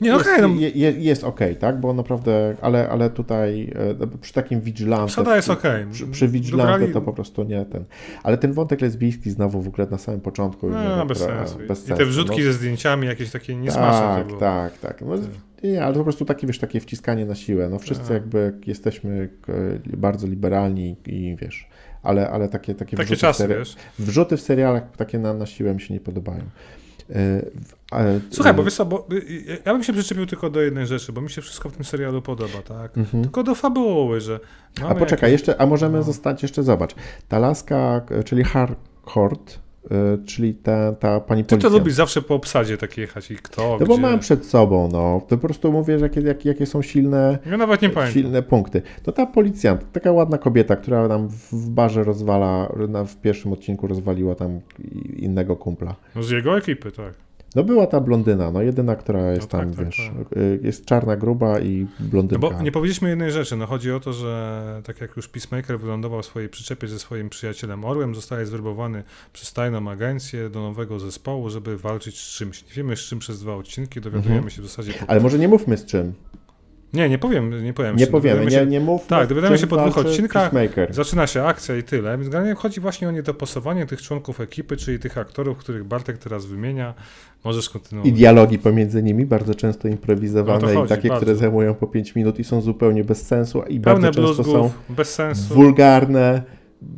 nie, jest, okay, no. je, jest ok, tak, bo naprawdę, ale, ale tutaj e, przy takim vigilante, jest ok. Przy, przy vigilante to po prostu nie ten, ale ten wątek lesbijski znowu w ogóle na samym początku. No, nie, bez, sensu. bez sensu. I te wrzutki no. ze zdjęciami jakieś takie niesmaczne. Tak, tak, tak. No, nie, ale to po prostu takie, wiesz, takie wciskanie na siłę. No wszyscy tak. jakby jesteśmy bardzo liberalni i wiesz, ale, ale takie, takie, takie czasy, w wiesz? Wrzuty w serialach takie na, na siłę mi się nie podobają. E, Słuchaj, bo wiesz co, bo y, y, ja bym się przyczepił tylko do jednej rzeczy, bo mi się wszystko w tym serialu podoba, tak? Mhm. Tylko do fabuły, że... A poczekaj, jakieś... jeszcze, a możemy no. zostać jeszcze, zobacz, ta laska, czyli Harcourt, czyli ta, ta pani Ty to lubisz zawsze po obsadzie tak jechać i kto, No bo mam przed sobą, no. To po prostu mówię, że jakie, jakie, jakie są silne, ja nawet nie pamiętam. silne punkty. To ta policjant, taka ładna kobieta, która tam w barze rozwala, w pierwszym odcinku rozwaliła tam innego kumpla. No z jego ekipy, tak. No była ta blondyna, no jedyna, która jest no tam, tak, wiesz, tak, tak. jest czarna, gruba i blondynka. No bo nie powiedzieliśmy jednej rzeczy, no chodzi o to, że tak jak już Peacemaker wylądował w swojej przyczepie ze swoim przyjacielem Orłem, zostaje zwerbowany przez tajną agencję do nowego zespołu, żeby walczyć z czymś. Nie wiemy z czym przez dwa odcinki, dowiadujemy mhm. się w zasadzie... Po... Ale może nie mówmy z czym. Nie, nie powiem, nie powiem. Nie powiemy, nie, nie mów. Tak, dowiadujemy się po dwóch odcinkach, zaczyna się akcja i tyle. Więc generalnie chodzi właśnie o niedopasowanie tych członków ekipy, czyli tych aktorów, których Bartek teraz wymienia. Możesz kontynuować. I dialogi pomiędzy nimi, bardzo często improwizowane no i takie, bardzo. które zajmują po 5 minut i są zupełnie bez sensu i Pełne bardzo często są bez sensu. wulgarne,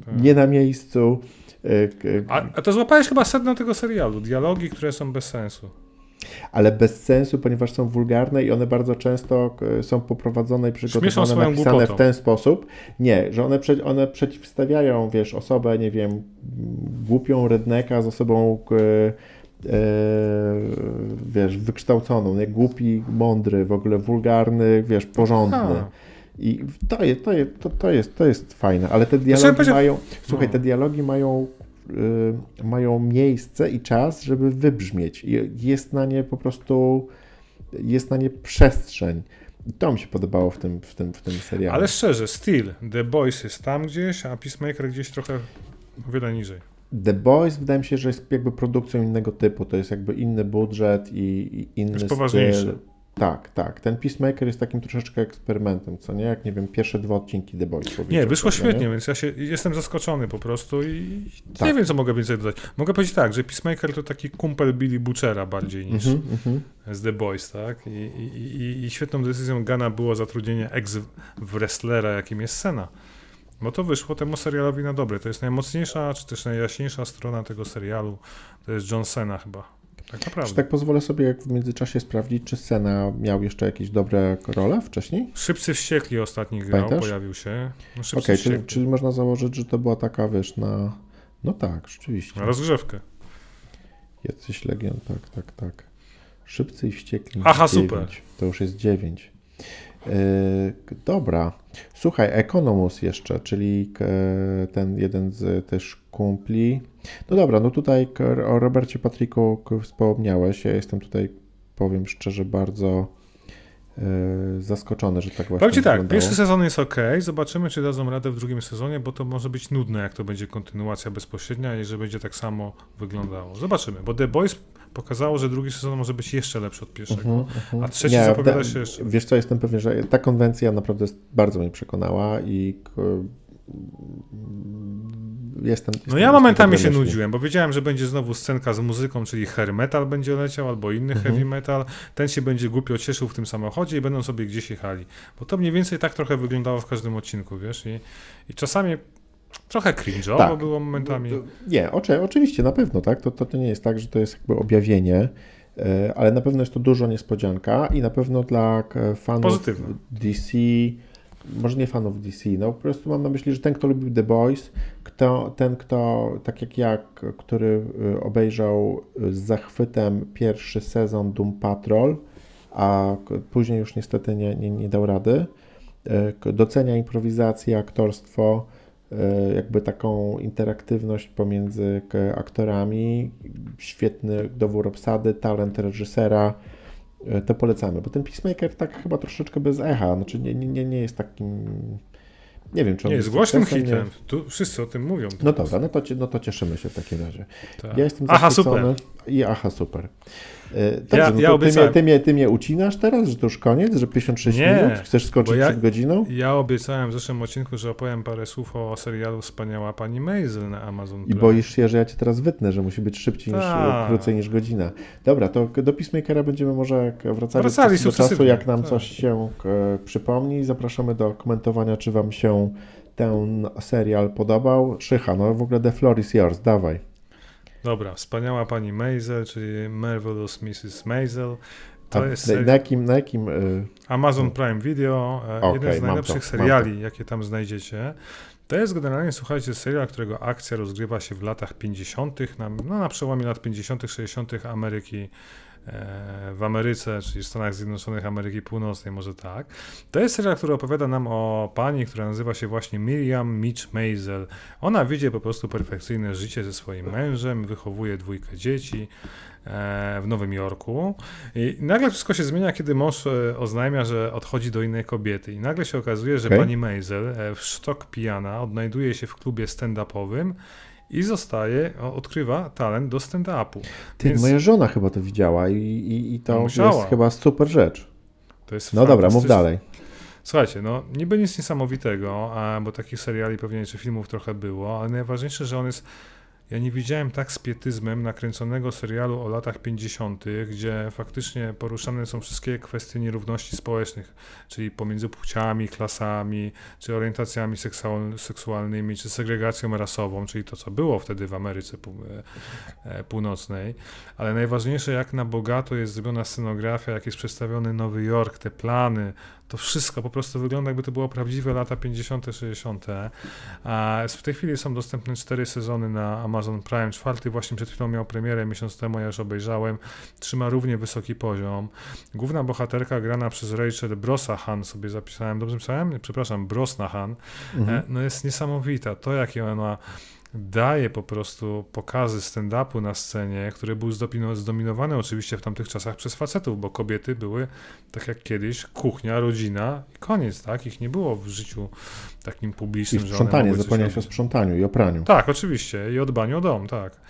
tak. nie na miejscu. A, a to złapałeś chyba sedno tego serialu, dialogi, które są bez sensu ale bez sensu, ponieważ są wulgarne i one bardzo często są poprowadzone i przygotowane, napisane głupotą. w ten sposób. Nie, że one, one przeciwstawiają, wiesz, osobę, nie wiem, głupią redneka z osobą e, wiesz, wykształconą, nie? głupi, mądry, w ogóle wulgarny, wiesz, porządny. Aha. I to jest, to, jest, to, to, jest, to jest fajne, ale te dialogi mają, słuchaj, te dialogi mają mają miejsce i czas, żeby wybrzmieć. Jest na nie po prostu, jest na nie przestrzeń. I to mi się podobało w tym, w tym, w tym serialu. Ale szczerze, Steel, The Boys jest tam gdzieś, a Peacemaker gdzieś trochę O wiele niżej. The Boys wydaje mi się, że jest jakby produkcją innego typu, to jest jakby inny budżet i, i inny Jest poważniejszy. styl. Tak, tak. Ten Peacemaker jest takim troszeczkę eksperymentem, co nie? Jak nie wiem, pierwsze dwa odcinki The Boys. Nie, wyszło świetnie, więc ja się jestem zaskoczony po prostu i Tak. nie wiem, co mogę więcej dodać. Mogę powiedzieć tak, że Peacemaker to taki kumpel Billy Butchera bardziej niż Mhm, mhm. z The Boys, tak? I, i, i, I świetną decyzją Gana było zatrudnienie ex-wrestlera, jakim jest Sena. Bo to wyszło temu serialowi na dobre. To jest najmocniejsza, czy też najjaśniejsza strona tego serialu. To jest John Cena chyba. Tak Czy naprawdę. tak pozwolę sobie jak w międzyczasie sprawdzić, czy Sena miał jeszcze jakieś dobre role wcześniej? Szybcy Wściekli ostatni grał, Pamiętasz? pojawił się. No, Okej, Szybcy czyli, czyli można założyć, że to była taka, wiesz, na... No tak, rzeczywiście. Na rozgrzewkę. Jacyś Legion, tak, tak, tak. Szybcy i wściekli. Aha, dziewięć. super. To już jest 9. dobra. Słuchaj, Economus jeszcze, czyli k- ten jeden z też kumpli. No dobra, no tutaj o Robercie Patriku wspomniałeś. Ja jestem tutaj, powiem szczerze, bardzo e, zaskoczony, że tak właśnie Powiem tak, pierwszy sezon jest ok, zobaczymy czy dadzą radę w drugim sezonie, bo to może być nudne, jak to będzie kontynuacja bezpośrednia i że będzie tak samo wyglądało. Zobaczymy, bo The Boys pokazało, że drugi sezon może być jeszcze lepszy od pierwszego. Mhm, mhm. A trzeci Nie, zapowiada się jeszcze. Wiesz co, jestem pewien, że ta konwencja naprawdę bardzo mnie przekonała i k- jestem... No jestem ja momentami się nudziłem, bo wiedziałem, że będzie znowu scenka z muzyką, czyli hair metal będzie leciał, albo inny Mhm. heavy metal. Ten się będzie głupio cieszył w tym samochodzie i będą sobie gdzieś jechali. Bo to mniej więcej tak trochę wyglądało w każdym odcinku, wiesz? I, i czasami trochę cringe'owo Tak. było momentami. Nie, oczy, oczywiście, na pewno, tak? To, to, to nie jest tak, że to jest jakby objawienie, e, ale na pewno jest to dużo niespodzianka i na pewno dla k- fanów Pozytywne. DC, może nie fanów DC, no po prostu mam na myśli, że ten, kto lubił The Boys, kto, ten, kto, tak jak ja, który y, obejrzał y, z zachwytem pierwszy sezon Doom Patrol, a później już niestety nie, nie, nie dał rady, k- docenia improwizację, aktorstwo, jakby taką interaktywność pomiędzy aktorami, świetny dowór obsady, talent reżysera, to polecamy, bo ten Peacemaker tak chyba troszeczkę bez echa, znaczy nie, nie, nie- jest takim, nie wiem czy on Nie, jest głośnym hitem. Nie. Tu wszyscy o tym mówią. No dobra, no to, no to cieszymy się w takim razie. Tak. Ja jestem Aha, zachwycony. super. I aha, super. E, Dobrze, Ja- no ja to ty, mnie, ty, mnie, ty mnie ucinasz teraz, że to już koniec, że 56 Nie, minut? Chcesz skończyć ja- przed godziną? Ja obiecałem w zeszłym odcinku, że opowiem parę słów o serialu Wspaniała Pani Maisel na Amazon I Prime. boisz się, że ja cię teraz wytnę, że musi być szybciej niż Tak. krócej niż godzina. Dobra, to do Peacemakera będziemy może wracali, Wracali do czasu, jak nam tak. coś się przypomni. Zapraszamy do komentowania, czy wam się ten serial podobał. Szycha, no w ogóle The Floor is yours, dawaj. Dobra, Wspaniała Pani Maisel, czyli Marvelous Mrs. Maisel. To jest na, seri- na jakim, na jakim y, Amazon Prime Video, e, Okej, jeden z najlepszych to, seriali, jakie tam znajdziecie. To jest generalnie, słuchajcie, serial, którego akcja rozgrywa się w latach 50., na, no, na przełomie lat 50., 60. Ameryki, e, w Ameryce, czyli w Stanach Zjednoczonych Ameryki Północnej, może tak. To jest serial, który opowiada nam o pani, która nazywa się właśnie Miriam Mitch Maisel. Ona wiedzie po prostu perfekcyjne życie ze swoim mężem, wychowuje dwójkę dzieci e, w Nowym Jorku. I nagle wszystko się zmienia, kiedy mąż e, oznajmia, że odchodzi do innej kobiety. I nagle się okazuje, że Okej. pani Maisel, e, w sztok pijana, odnajduje się w klubie stand-upowym i zostaje, odkrywa talent do stand-upu. Ty, Więc- moja żona chyba to widziała i, i, i to musiała. jest chyba super rzecz. To jest No dobra, mów dalej. Słuchajcie, no niby nic niesamowitego, bo takich seriali pewnie czy filmów trochę było, ale najważniejsze, że on jest. Ja nie widziałem tak z pietyzmem nakręconego serialu o latach 50., gdzie faktycznie poruszane są wszystkie kwestie nierówności społecznych, czyli pomiędzy płciami, klasami, czy orientacjami seksual- seksualnymi, czy segregacją rasową, czyli to, co było wtedy w Ameryce e, Północnej. Ale najważniejsze, jak na bogato jest zrobiona scenografia, jak jest przedstawiony Nowy Jork, te plany, to wszystko po prostu wygląda, jakby to było prawdziwe lata 50., 60. A w tej chwili są dostępne cztery sezony na Amazon Prime. Czwarty właśnie przed chwilą miał premierę, miesiąc temu ja już obejrzałem. Trzyma równie wysoki poziom. Główna bohaterka grana przez Rachel Brosnahan, sobie zapisałem, dobrze pisałem? Przepraszam, Brosnahan, Mhm. E, no jest niesamowita. To, jakie ona daje po prostu pokazy stand-upu na scenie, który był zdominowany oczywiście w tamtych czasach przez facetów, bo kobiety były, tak jak kiedyś, kuchnia, rodzina i koniec, tak? Ich nie było w życiu takim publicznym. I sprzątanie, zapomniałeś o sprzątaniu i o praniu. Tak, oczywiście, i o dbaniu o dom, tak.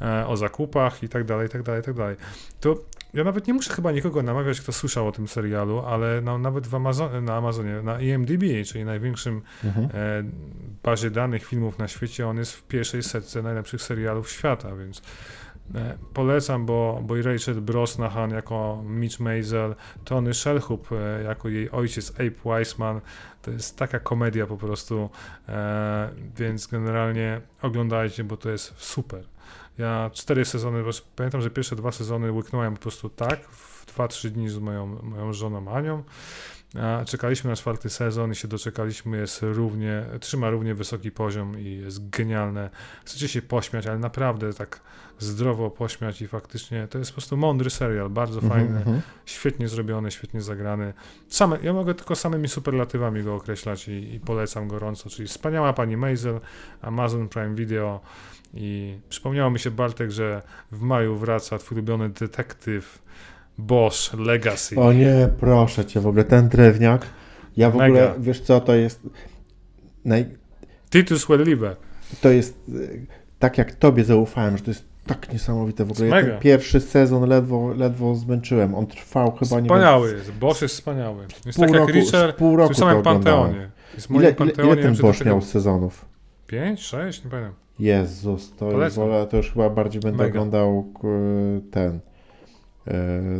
E, o zakupach i tak dalej, i tak dalej, i tak dalej. To ja nawet nie muszę chyba nikogo namawiać, kto słyszał o tym serialu, ale no, nawet w Amazon, na Amazonie, na IMDb, czyli największym mhm. e, bazie danych filmów na świecie, on jest w pierwszej setce najlepszych serialów świata, więc e, polecam, bo, bo i Rachel Brosnahan jako Mitch Maisel, Tony Shelhoop e, jako jej ojciec Abe Weissman, to jest taka komedia po prostu, e, więc generalnie oglądajcie, bo to jest super. Ja cztery sezony, pamiętam, że pierwsze dwa sezony łyknąłem po prostu tak, w dwa, trzy dni z moją, moją żoną Anią. Czekaliśmy na czwarty sezon i się doczekaliśmy, jest równie, trzyma równie wysoki poziom i jest genialne. Chcecie się pośmiać, ale naprawdę tak zdrowo pośmiać i faktycznie to jest po prostu mądry serial, bardzo mm -hmm. fajny, mhm. świetnie zrobiony, świetnie zagrany. Same, ja mogę tylko samymi superlatywami go określać i, i polecam gorąco, czyli wspaniała pani Maisel, Amazon Prime Video, i przypomniało mi się, Bartek, że w maju wraca twój ulubiony detektyw Bosch Legacy. O nie, proszę cię, w ogóle ten drewniak. Ja w Mega. ogóle, wiesz co, to jest... Naj... Titus Welliver. To jest, tak jak tobie zaufałem, że to jest tak niesamowite w ogóle. Ja ten pierwszy sezon ledwo, ledwo zmęczyłem. On trwał chyba wspaniały nie Wspaniały jest, Bosch jest wspaniały. Jest tak jak Richard pół roku w tym samym Panteonie. Jest ile, ile, ile ten Bosch miał sezonów? Pięć, sześć, nie pamiętam. Jezus, to, wolę, to już chyba bardziej będę Mega. oglądał ten e,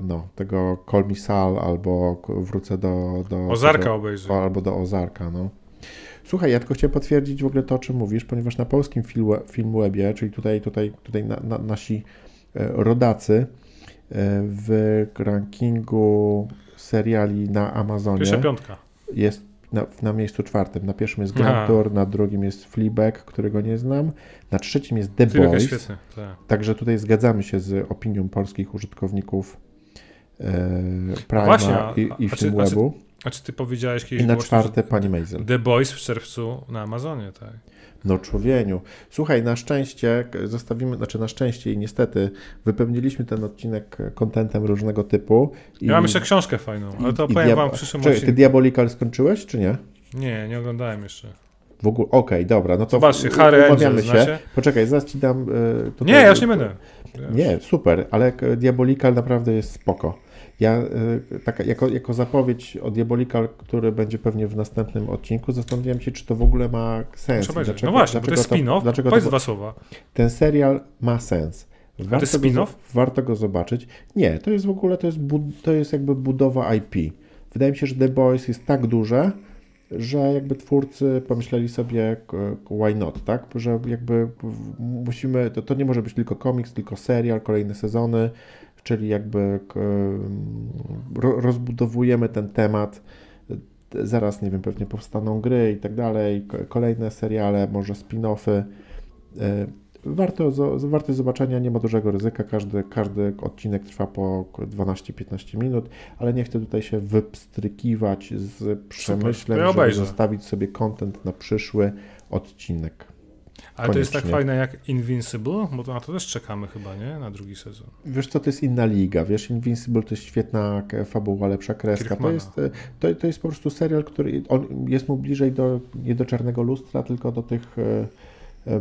no, tego Call Me Sal albo wrócę do... do Ozarka tego, obejrzę. Albo do Ozarka, no. Słuchaj, ja tylko chciałem potwierdzić w ogóle to, o czym mówisz, ponieważ na polskim film, webie, czyli tutaj, tutaj, tutaj na, na, nasi e, rodacy e, w rankingu seriali na Amazonie Pierwsza piątka. jest na, na miejscu czwartym. Na pierwszym jest Grand Tour, na drugim jest Fleabag, którego nie znam, na trzecim jest The Fleabag Boys. Świetny, tak. Także tutaj zgadzamy się z opinią polskich użytkowników e, Prima Właśnie, i, i Filmwebu. A, a czy ty powiedziałeś kiedyś I na czwarte Pani Maisel. The Boys w czerwcu na Amazonie, tak. No człowieniu. Słuchaj, na szczęście zostawimy, znaczy na szczęście i niestety wypełniliśmy ten odcinek kontentem różnego typu. I, ja mam jeszcze książkę fajną, ale to opowiem wam w przyszłym Czekaj, ty Diabolikal skończyłeś, czy nie? Nie, nie oglądałem jeszcze. W ogóle, okej, okay, dobra, no to Zobaczcie, Harry umawiamy się. Znacie? Poczekaj, zaraz ci dam... Tutaj, nie, ja już nie będę. Nie, super, ale Diabolikal naprawdę jest spoko. Ja taka, jako, jako zapowiedź od Diabolika, który będzie pewnie w następnym odcinku, zastanawiam się, czy to w ogóle ma sens. Dlaczego, no właśnie, dlaczego to jest spin-off. Dlaczego Powiedz dwa słowa. Ten serial ma sens. Warto to jest spin-off? Warto go zobaczyć. Nie, to jest w ogóle, to jest, to jest jakby budowa IP. Wydaje mi się, że The Boys jest tak duże, że jakby twórcy pomyśleli sobie why not, tak? Że jakby musimy, to, to nie może być tylko komiks, tylko serial, kolejne sezony, czyli jakby rozbudowujemy ten temat. Zaraz, nie wiem, pewnie powstaną gry i tak dalej, kolejne seriale, może spin-offy. E, warto, warto zobaczenia, nie ma dużego ryzyka, każdy, każdy odcinek trwa po 12-15 minut, ale nie chcę tutaj się wypstrykiwać z przemyślem, ja żeby zostawić sobie content na przyszły odcinek. Ale to jest tak fajne jak Invincible, bo to na to też czekamy chyba, nie? Na drugi sezon. Wiesz co, to jest inna liga, wiesz, Invincible to jest świetna fabuła, lepsza kreska. To jest, e, to, to jest po prostu serial, który on jest mu bliżej do, nie do czarnego lustra, tylko do tych e, e,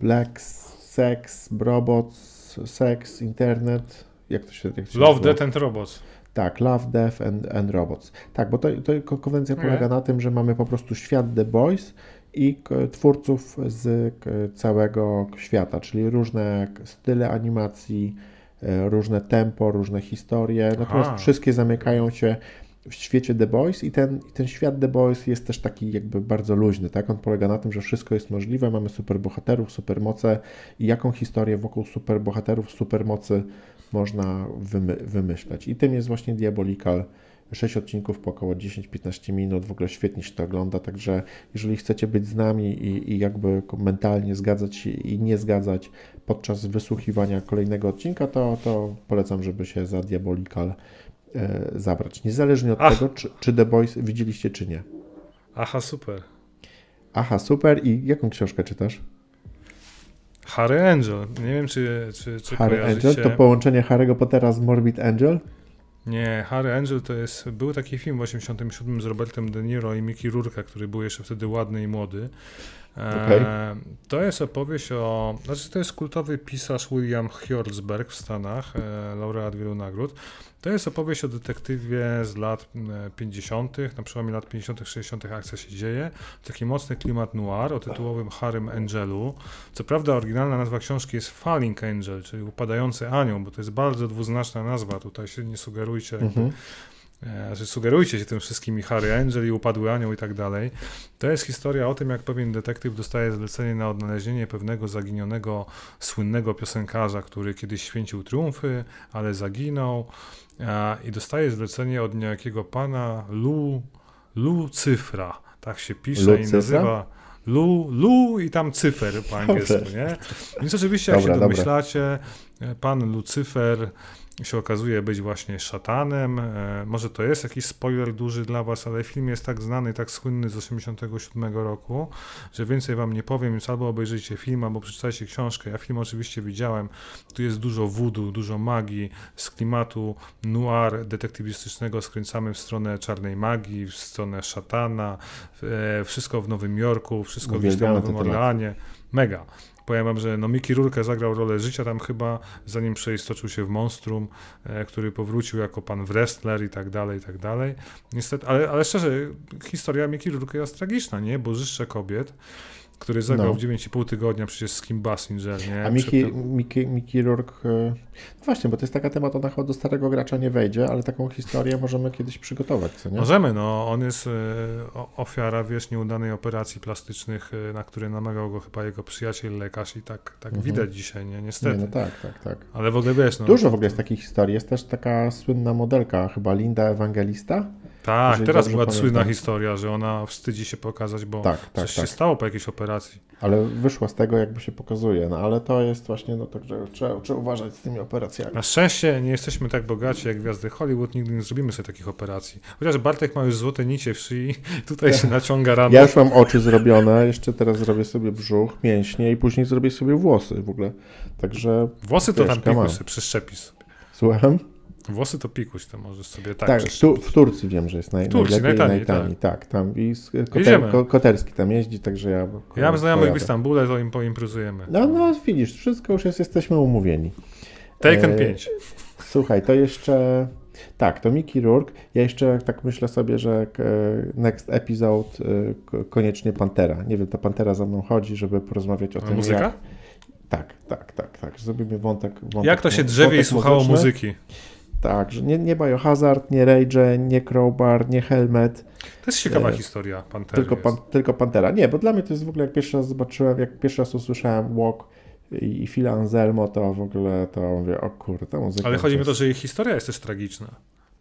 black sex, robots, sex, internet, jak to się, jak to się Love, Death and Robots. Tak, Love, Death and, and Robots. Tak, bo to, to konwencja polega na tym, że mamy po prostu świat The Boys, i twórców z całego świata, czyli różne style animacji, e, różne tempo, różne historie. Natomiast Aha. wszystkie zamykają się w świecie The Boys i ten, ten świat The Boys jest też taki jakby bardzo luźny, tak? On polega na tym, że wszystko jest możliwe, mamy superbohaterów, supermoce i jaką historię wokół superbohaterów, supermocy można wymy wymyślać. I tym jest właśnie Diabolical 6 odcinków po około 10-15 minut, w ogóle świetnie się to ogląda, także jeżeli chcecie być z nami i, i jakby mentalnie zgadzać się i nie zgadzać podczas wysłuchiwania kolejnego odcinka, to, to polecam, żeby się za Diabolical e, zabrać. Niezależnie od Ach. tego, czy, czy The Boys widzieliście, czy nie. Aha, super. Aha, super. I jaką książkę czytasz? Harry Angel. Nie wiem, czy, czy, czy Harry. Angel? To połączenie Harry'ego Pottera z Morbid Angel? Nie, Harry Angel to jest, był taki film w 87 z Robertem De Niro i Mickey Rourke, który był jeszcze wtedy ładny i młody. E, Okej. To jest opowieść o, znaczy to jest kultowy pisarz William Hjortsberg w Stanach, e, laureat wielu nagród. To jest opowieść o detektywie z lat e, 50., na przełomie lat 50., 60. akcja się dzieje. Taki mocny klimat noir o tytułowym Harrym Angelu. Co prawda oryginalna nazwa książki jest Falling Angel, czyli upadający anioł, bo to jest bardzo dwuznaczna nazwa. Tutaj się nie sugerujcie, jakby Mhm. E, Znaczy sugerujcie się tym wszystkim i Harry Angel i Upadły Anioł i tak dalej. To jest historia o tym, jak pewien detektyw dostaje zlecenie na odnalezienie pewnego zaginionego, słynnego piosenkarza, który kiedyś święcił triumfy, ale zaginął e, i dostaje zlecenie od niejakiego pana Lu, Lucyfra. Tak się pisze i nazywa Lu, Lu i tam cyfer po angielsku, nie? Więc oczywiście, jak Dobra, się dobra. domyślacie, e, pan Lucyfer się okazuje być właśnie szatanem. E, może to jest jakiś spoiler duży dla was, ale film jest tak znany, tak słynny z 87 roku, że więcej wam nie powiem, więc albo obejrzyjcie film, albo przeczytajcie książkę. Ja film oczywiście widziałem. Tu jest dużo voodoo, dużo magii, z klimatu noir detektywistycznego skręcamy w stronę czarnej magii, w stronę szatana, e, wszystko w Nowym Jorku, wszystko gdzieś tam w Nowym. Orleanie. Mega. Powiem wam, że no Mickey Rourke zagrał rolę życia tam chyba, zanim przeistoczył się w monstrum, e, który powrócił jako pan wrestler i tak dalej, i tak dalej. Niestety, ale, ale szczerze, historia Mickey Rourke jest tragiczna, nie? Bożyszcze kobiet, który zagrał No. w 9,5 tygodnia przecież z Kim Basinger, nie? A Mickey, Przepy- Mickey, Mickey Rourke... e, No właśnie, bo to jest taka temat, ona chyba do starego gracza nie wejdzie, ale taką historię możemy kiedyś przygotować, co nie? Możemy, no. On jest e, ofiara, wiesz, nieudanej operacji plastycznych, e, na które namawiał go chyba jego przyjaciel lekarz i tak, tak Mhm. widać dzisiaj, nie? Nie, Niestety. no tak, tak, tak. Ale w ogóle wiesz, no. Dużo w ogóle jest takich historii. Jest też taka słynna modelka, chyba Linda Ewangelista. Tak, teraz była słynna historia, że ona wstydzi się pokazać, bo Tak, tak, coś się tak. stało po jakiejś operacji. Ale wyszła z tego, jakby się pokazuje. No ale to jest właśnie, no tak, że trzeba, trzeba uważać z tymi operacjami. Na szczęście nie jesteśmy tak bogaci jak gwiazdy Hollywood, nigdy nie zrobimy sobie takich operacji. Chociaż Bartek ma już złote nicie w szyi, tutaj się naciąga rano. Ja już mam oczy zrobione, jeszcze teraz zrobię sobie brzuch, mięśnie i później zrobię sobie włosy w ogóle. Także Włosy to tam pikuś sobie przeszczepisz sobie. słucham. Włosy to pikuś, to możesz sobie tak, Tak, tu, w Turcji wiem, że jest naj, W Turcji, najlepiej, najtaniej, najtaniej. Tak, tam i koter, ko, Koterski tam jeździ, także ja. Ja mam znajomych w. Istambule, to im poimprezujemy. No, no widzisz, wszystko już jest, jesteśmy umówieni. Taken E, 5. Słuchaj, to jeszcze. Tak, to Mickey Rourke. Ja jeszcze tak myślę sobie, że e, next episode e, ko- koniecznie Pantera. Nie wiem, ta Pantera za mną chodzi, żeby porozmawiać o tym. Muzyka? Jak... Tak, tak, tak, tak. Zrobimy wątek. wątek Jak to się drzewie i słuchało muzyczny. muzyki? Tak, że nie, nie Biohazard, nie Rage, nie Crowbar, nie Helmet, To jest ciekawa E, historia Pantery. tylko, pan, tylko Pantera. Nie, bo dla mnie to jest w ogóle, jak pierwszy raz zobaczyłem, jak pierwszy raz usłyszałem Walk i, i Phil Anselmo, to w ogóle to mówię, o kurde, muzyka. Ale chodzi mi o to, że ich historia jest też tragiczna.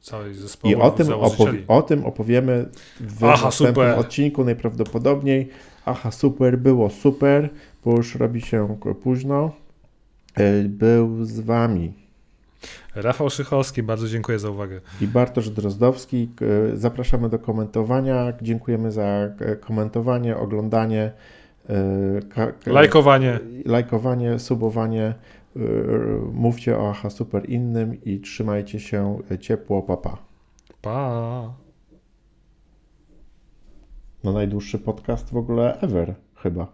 Całej zespołu I o tym, opowi- o tym opowiemy w Aha, następnym super. odcinku najprawdopodobniej. Aha, super, było super, bo już robi się późno. E, Był z Wami Rafał Szychowski, bardzo dziękuję za uwagę. i Bartosz Drozdowski. Zapraszamy do komentowania. Dziękujemy za komentowanie, oglądanie, e, Lajkowanie. lajkowanie, subowanie. E, Mówcie o Aha, super innym i trzymajcie się ciepło, papa. Pa. No najdłuższy podcast w ogóle ever chyba.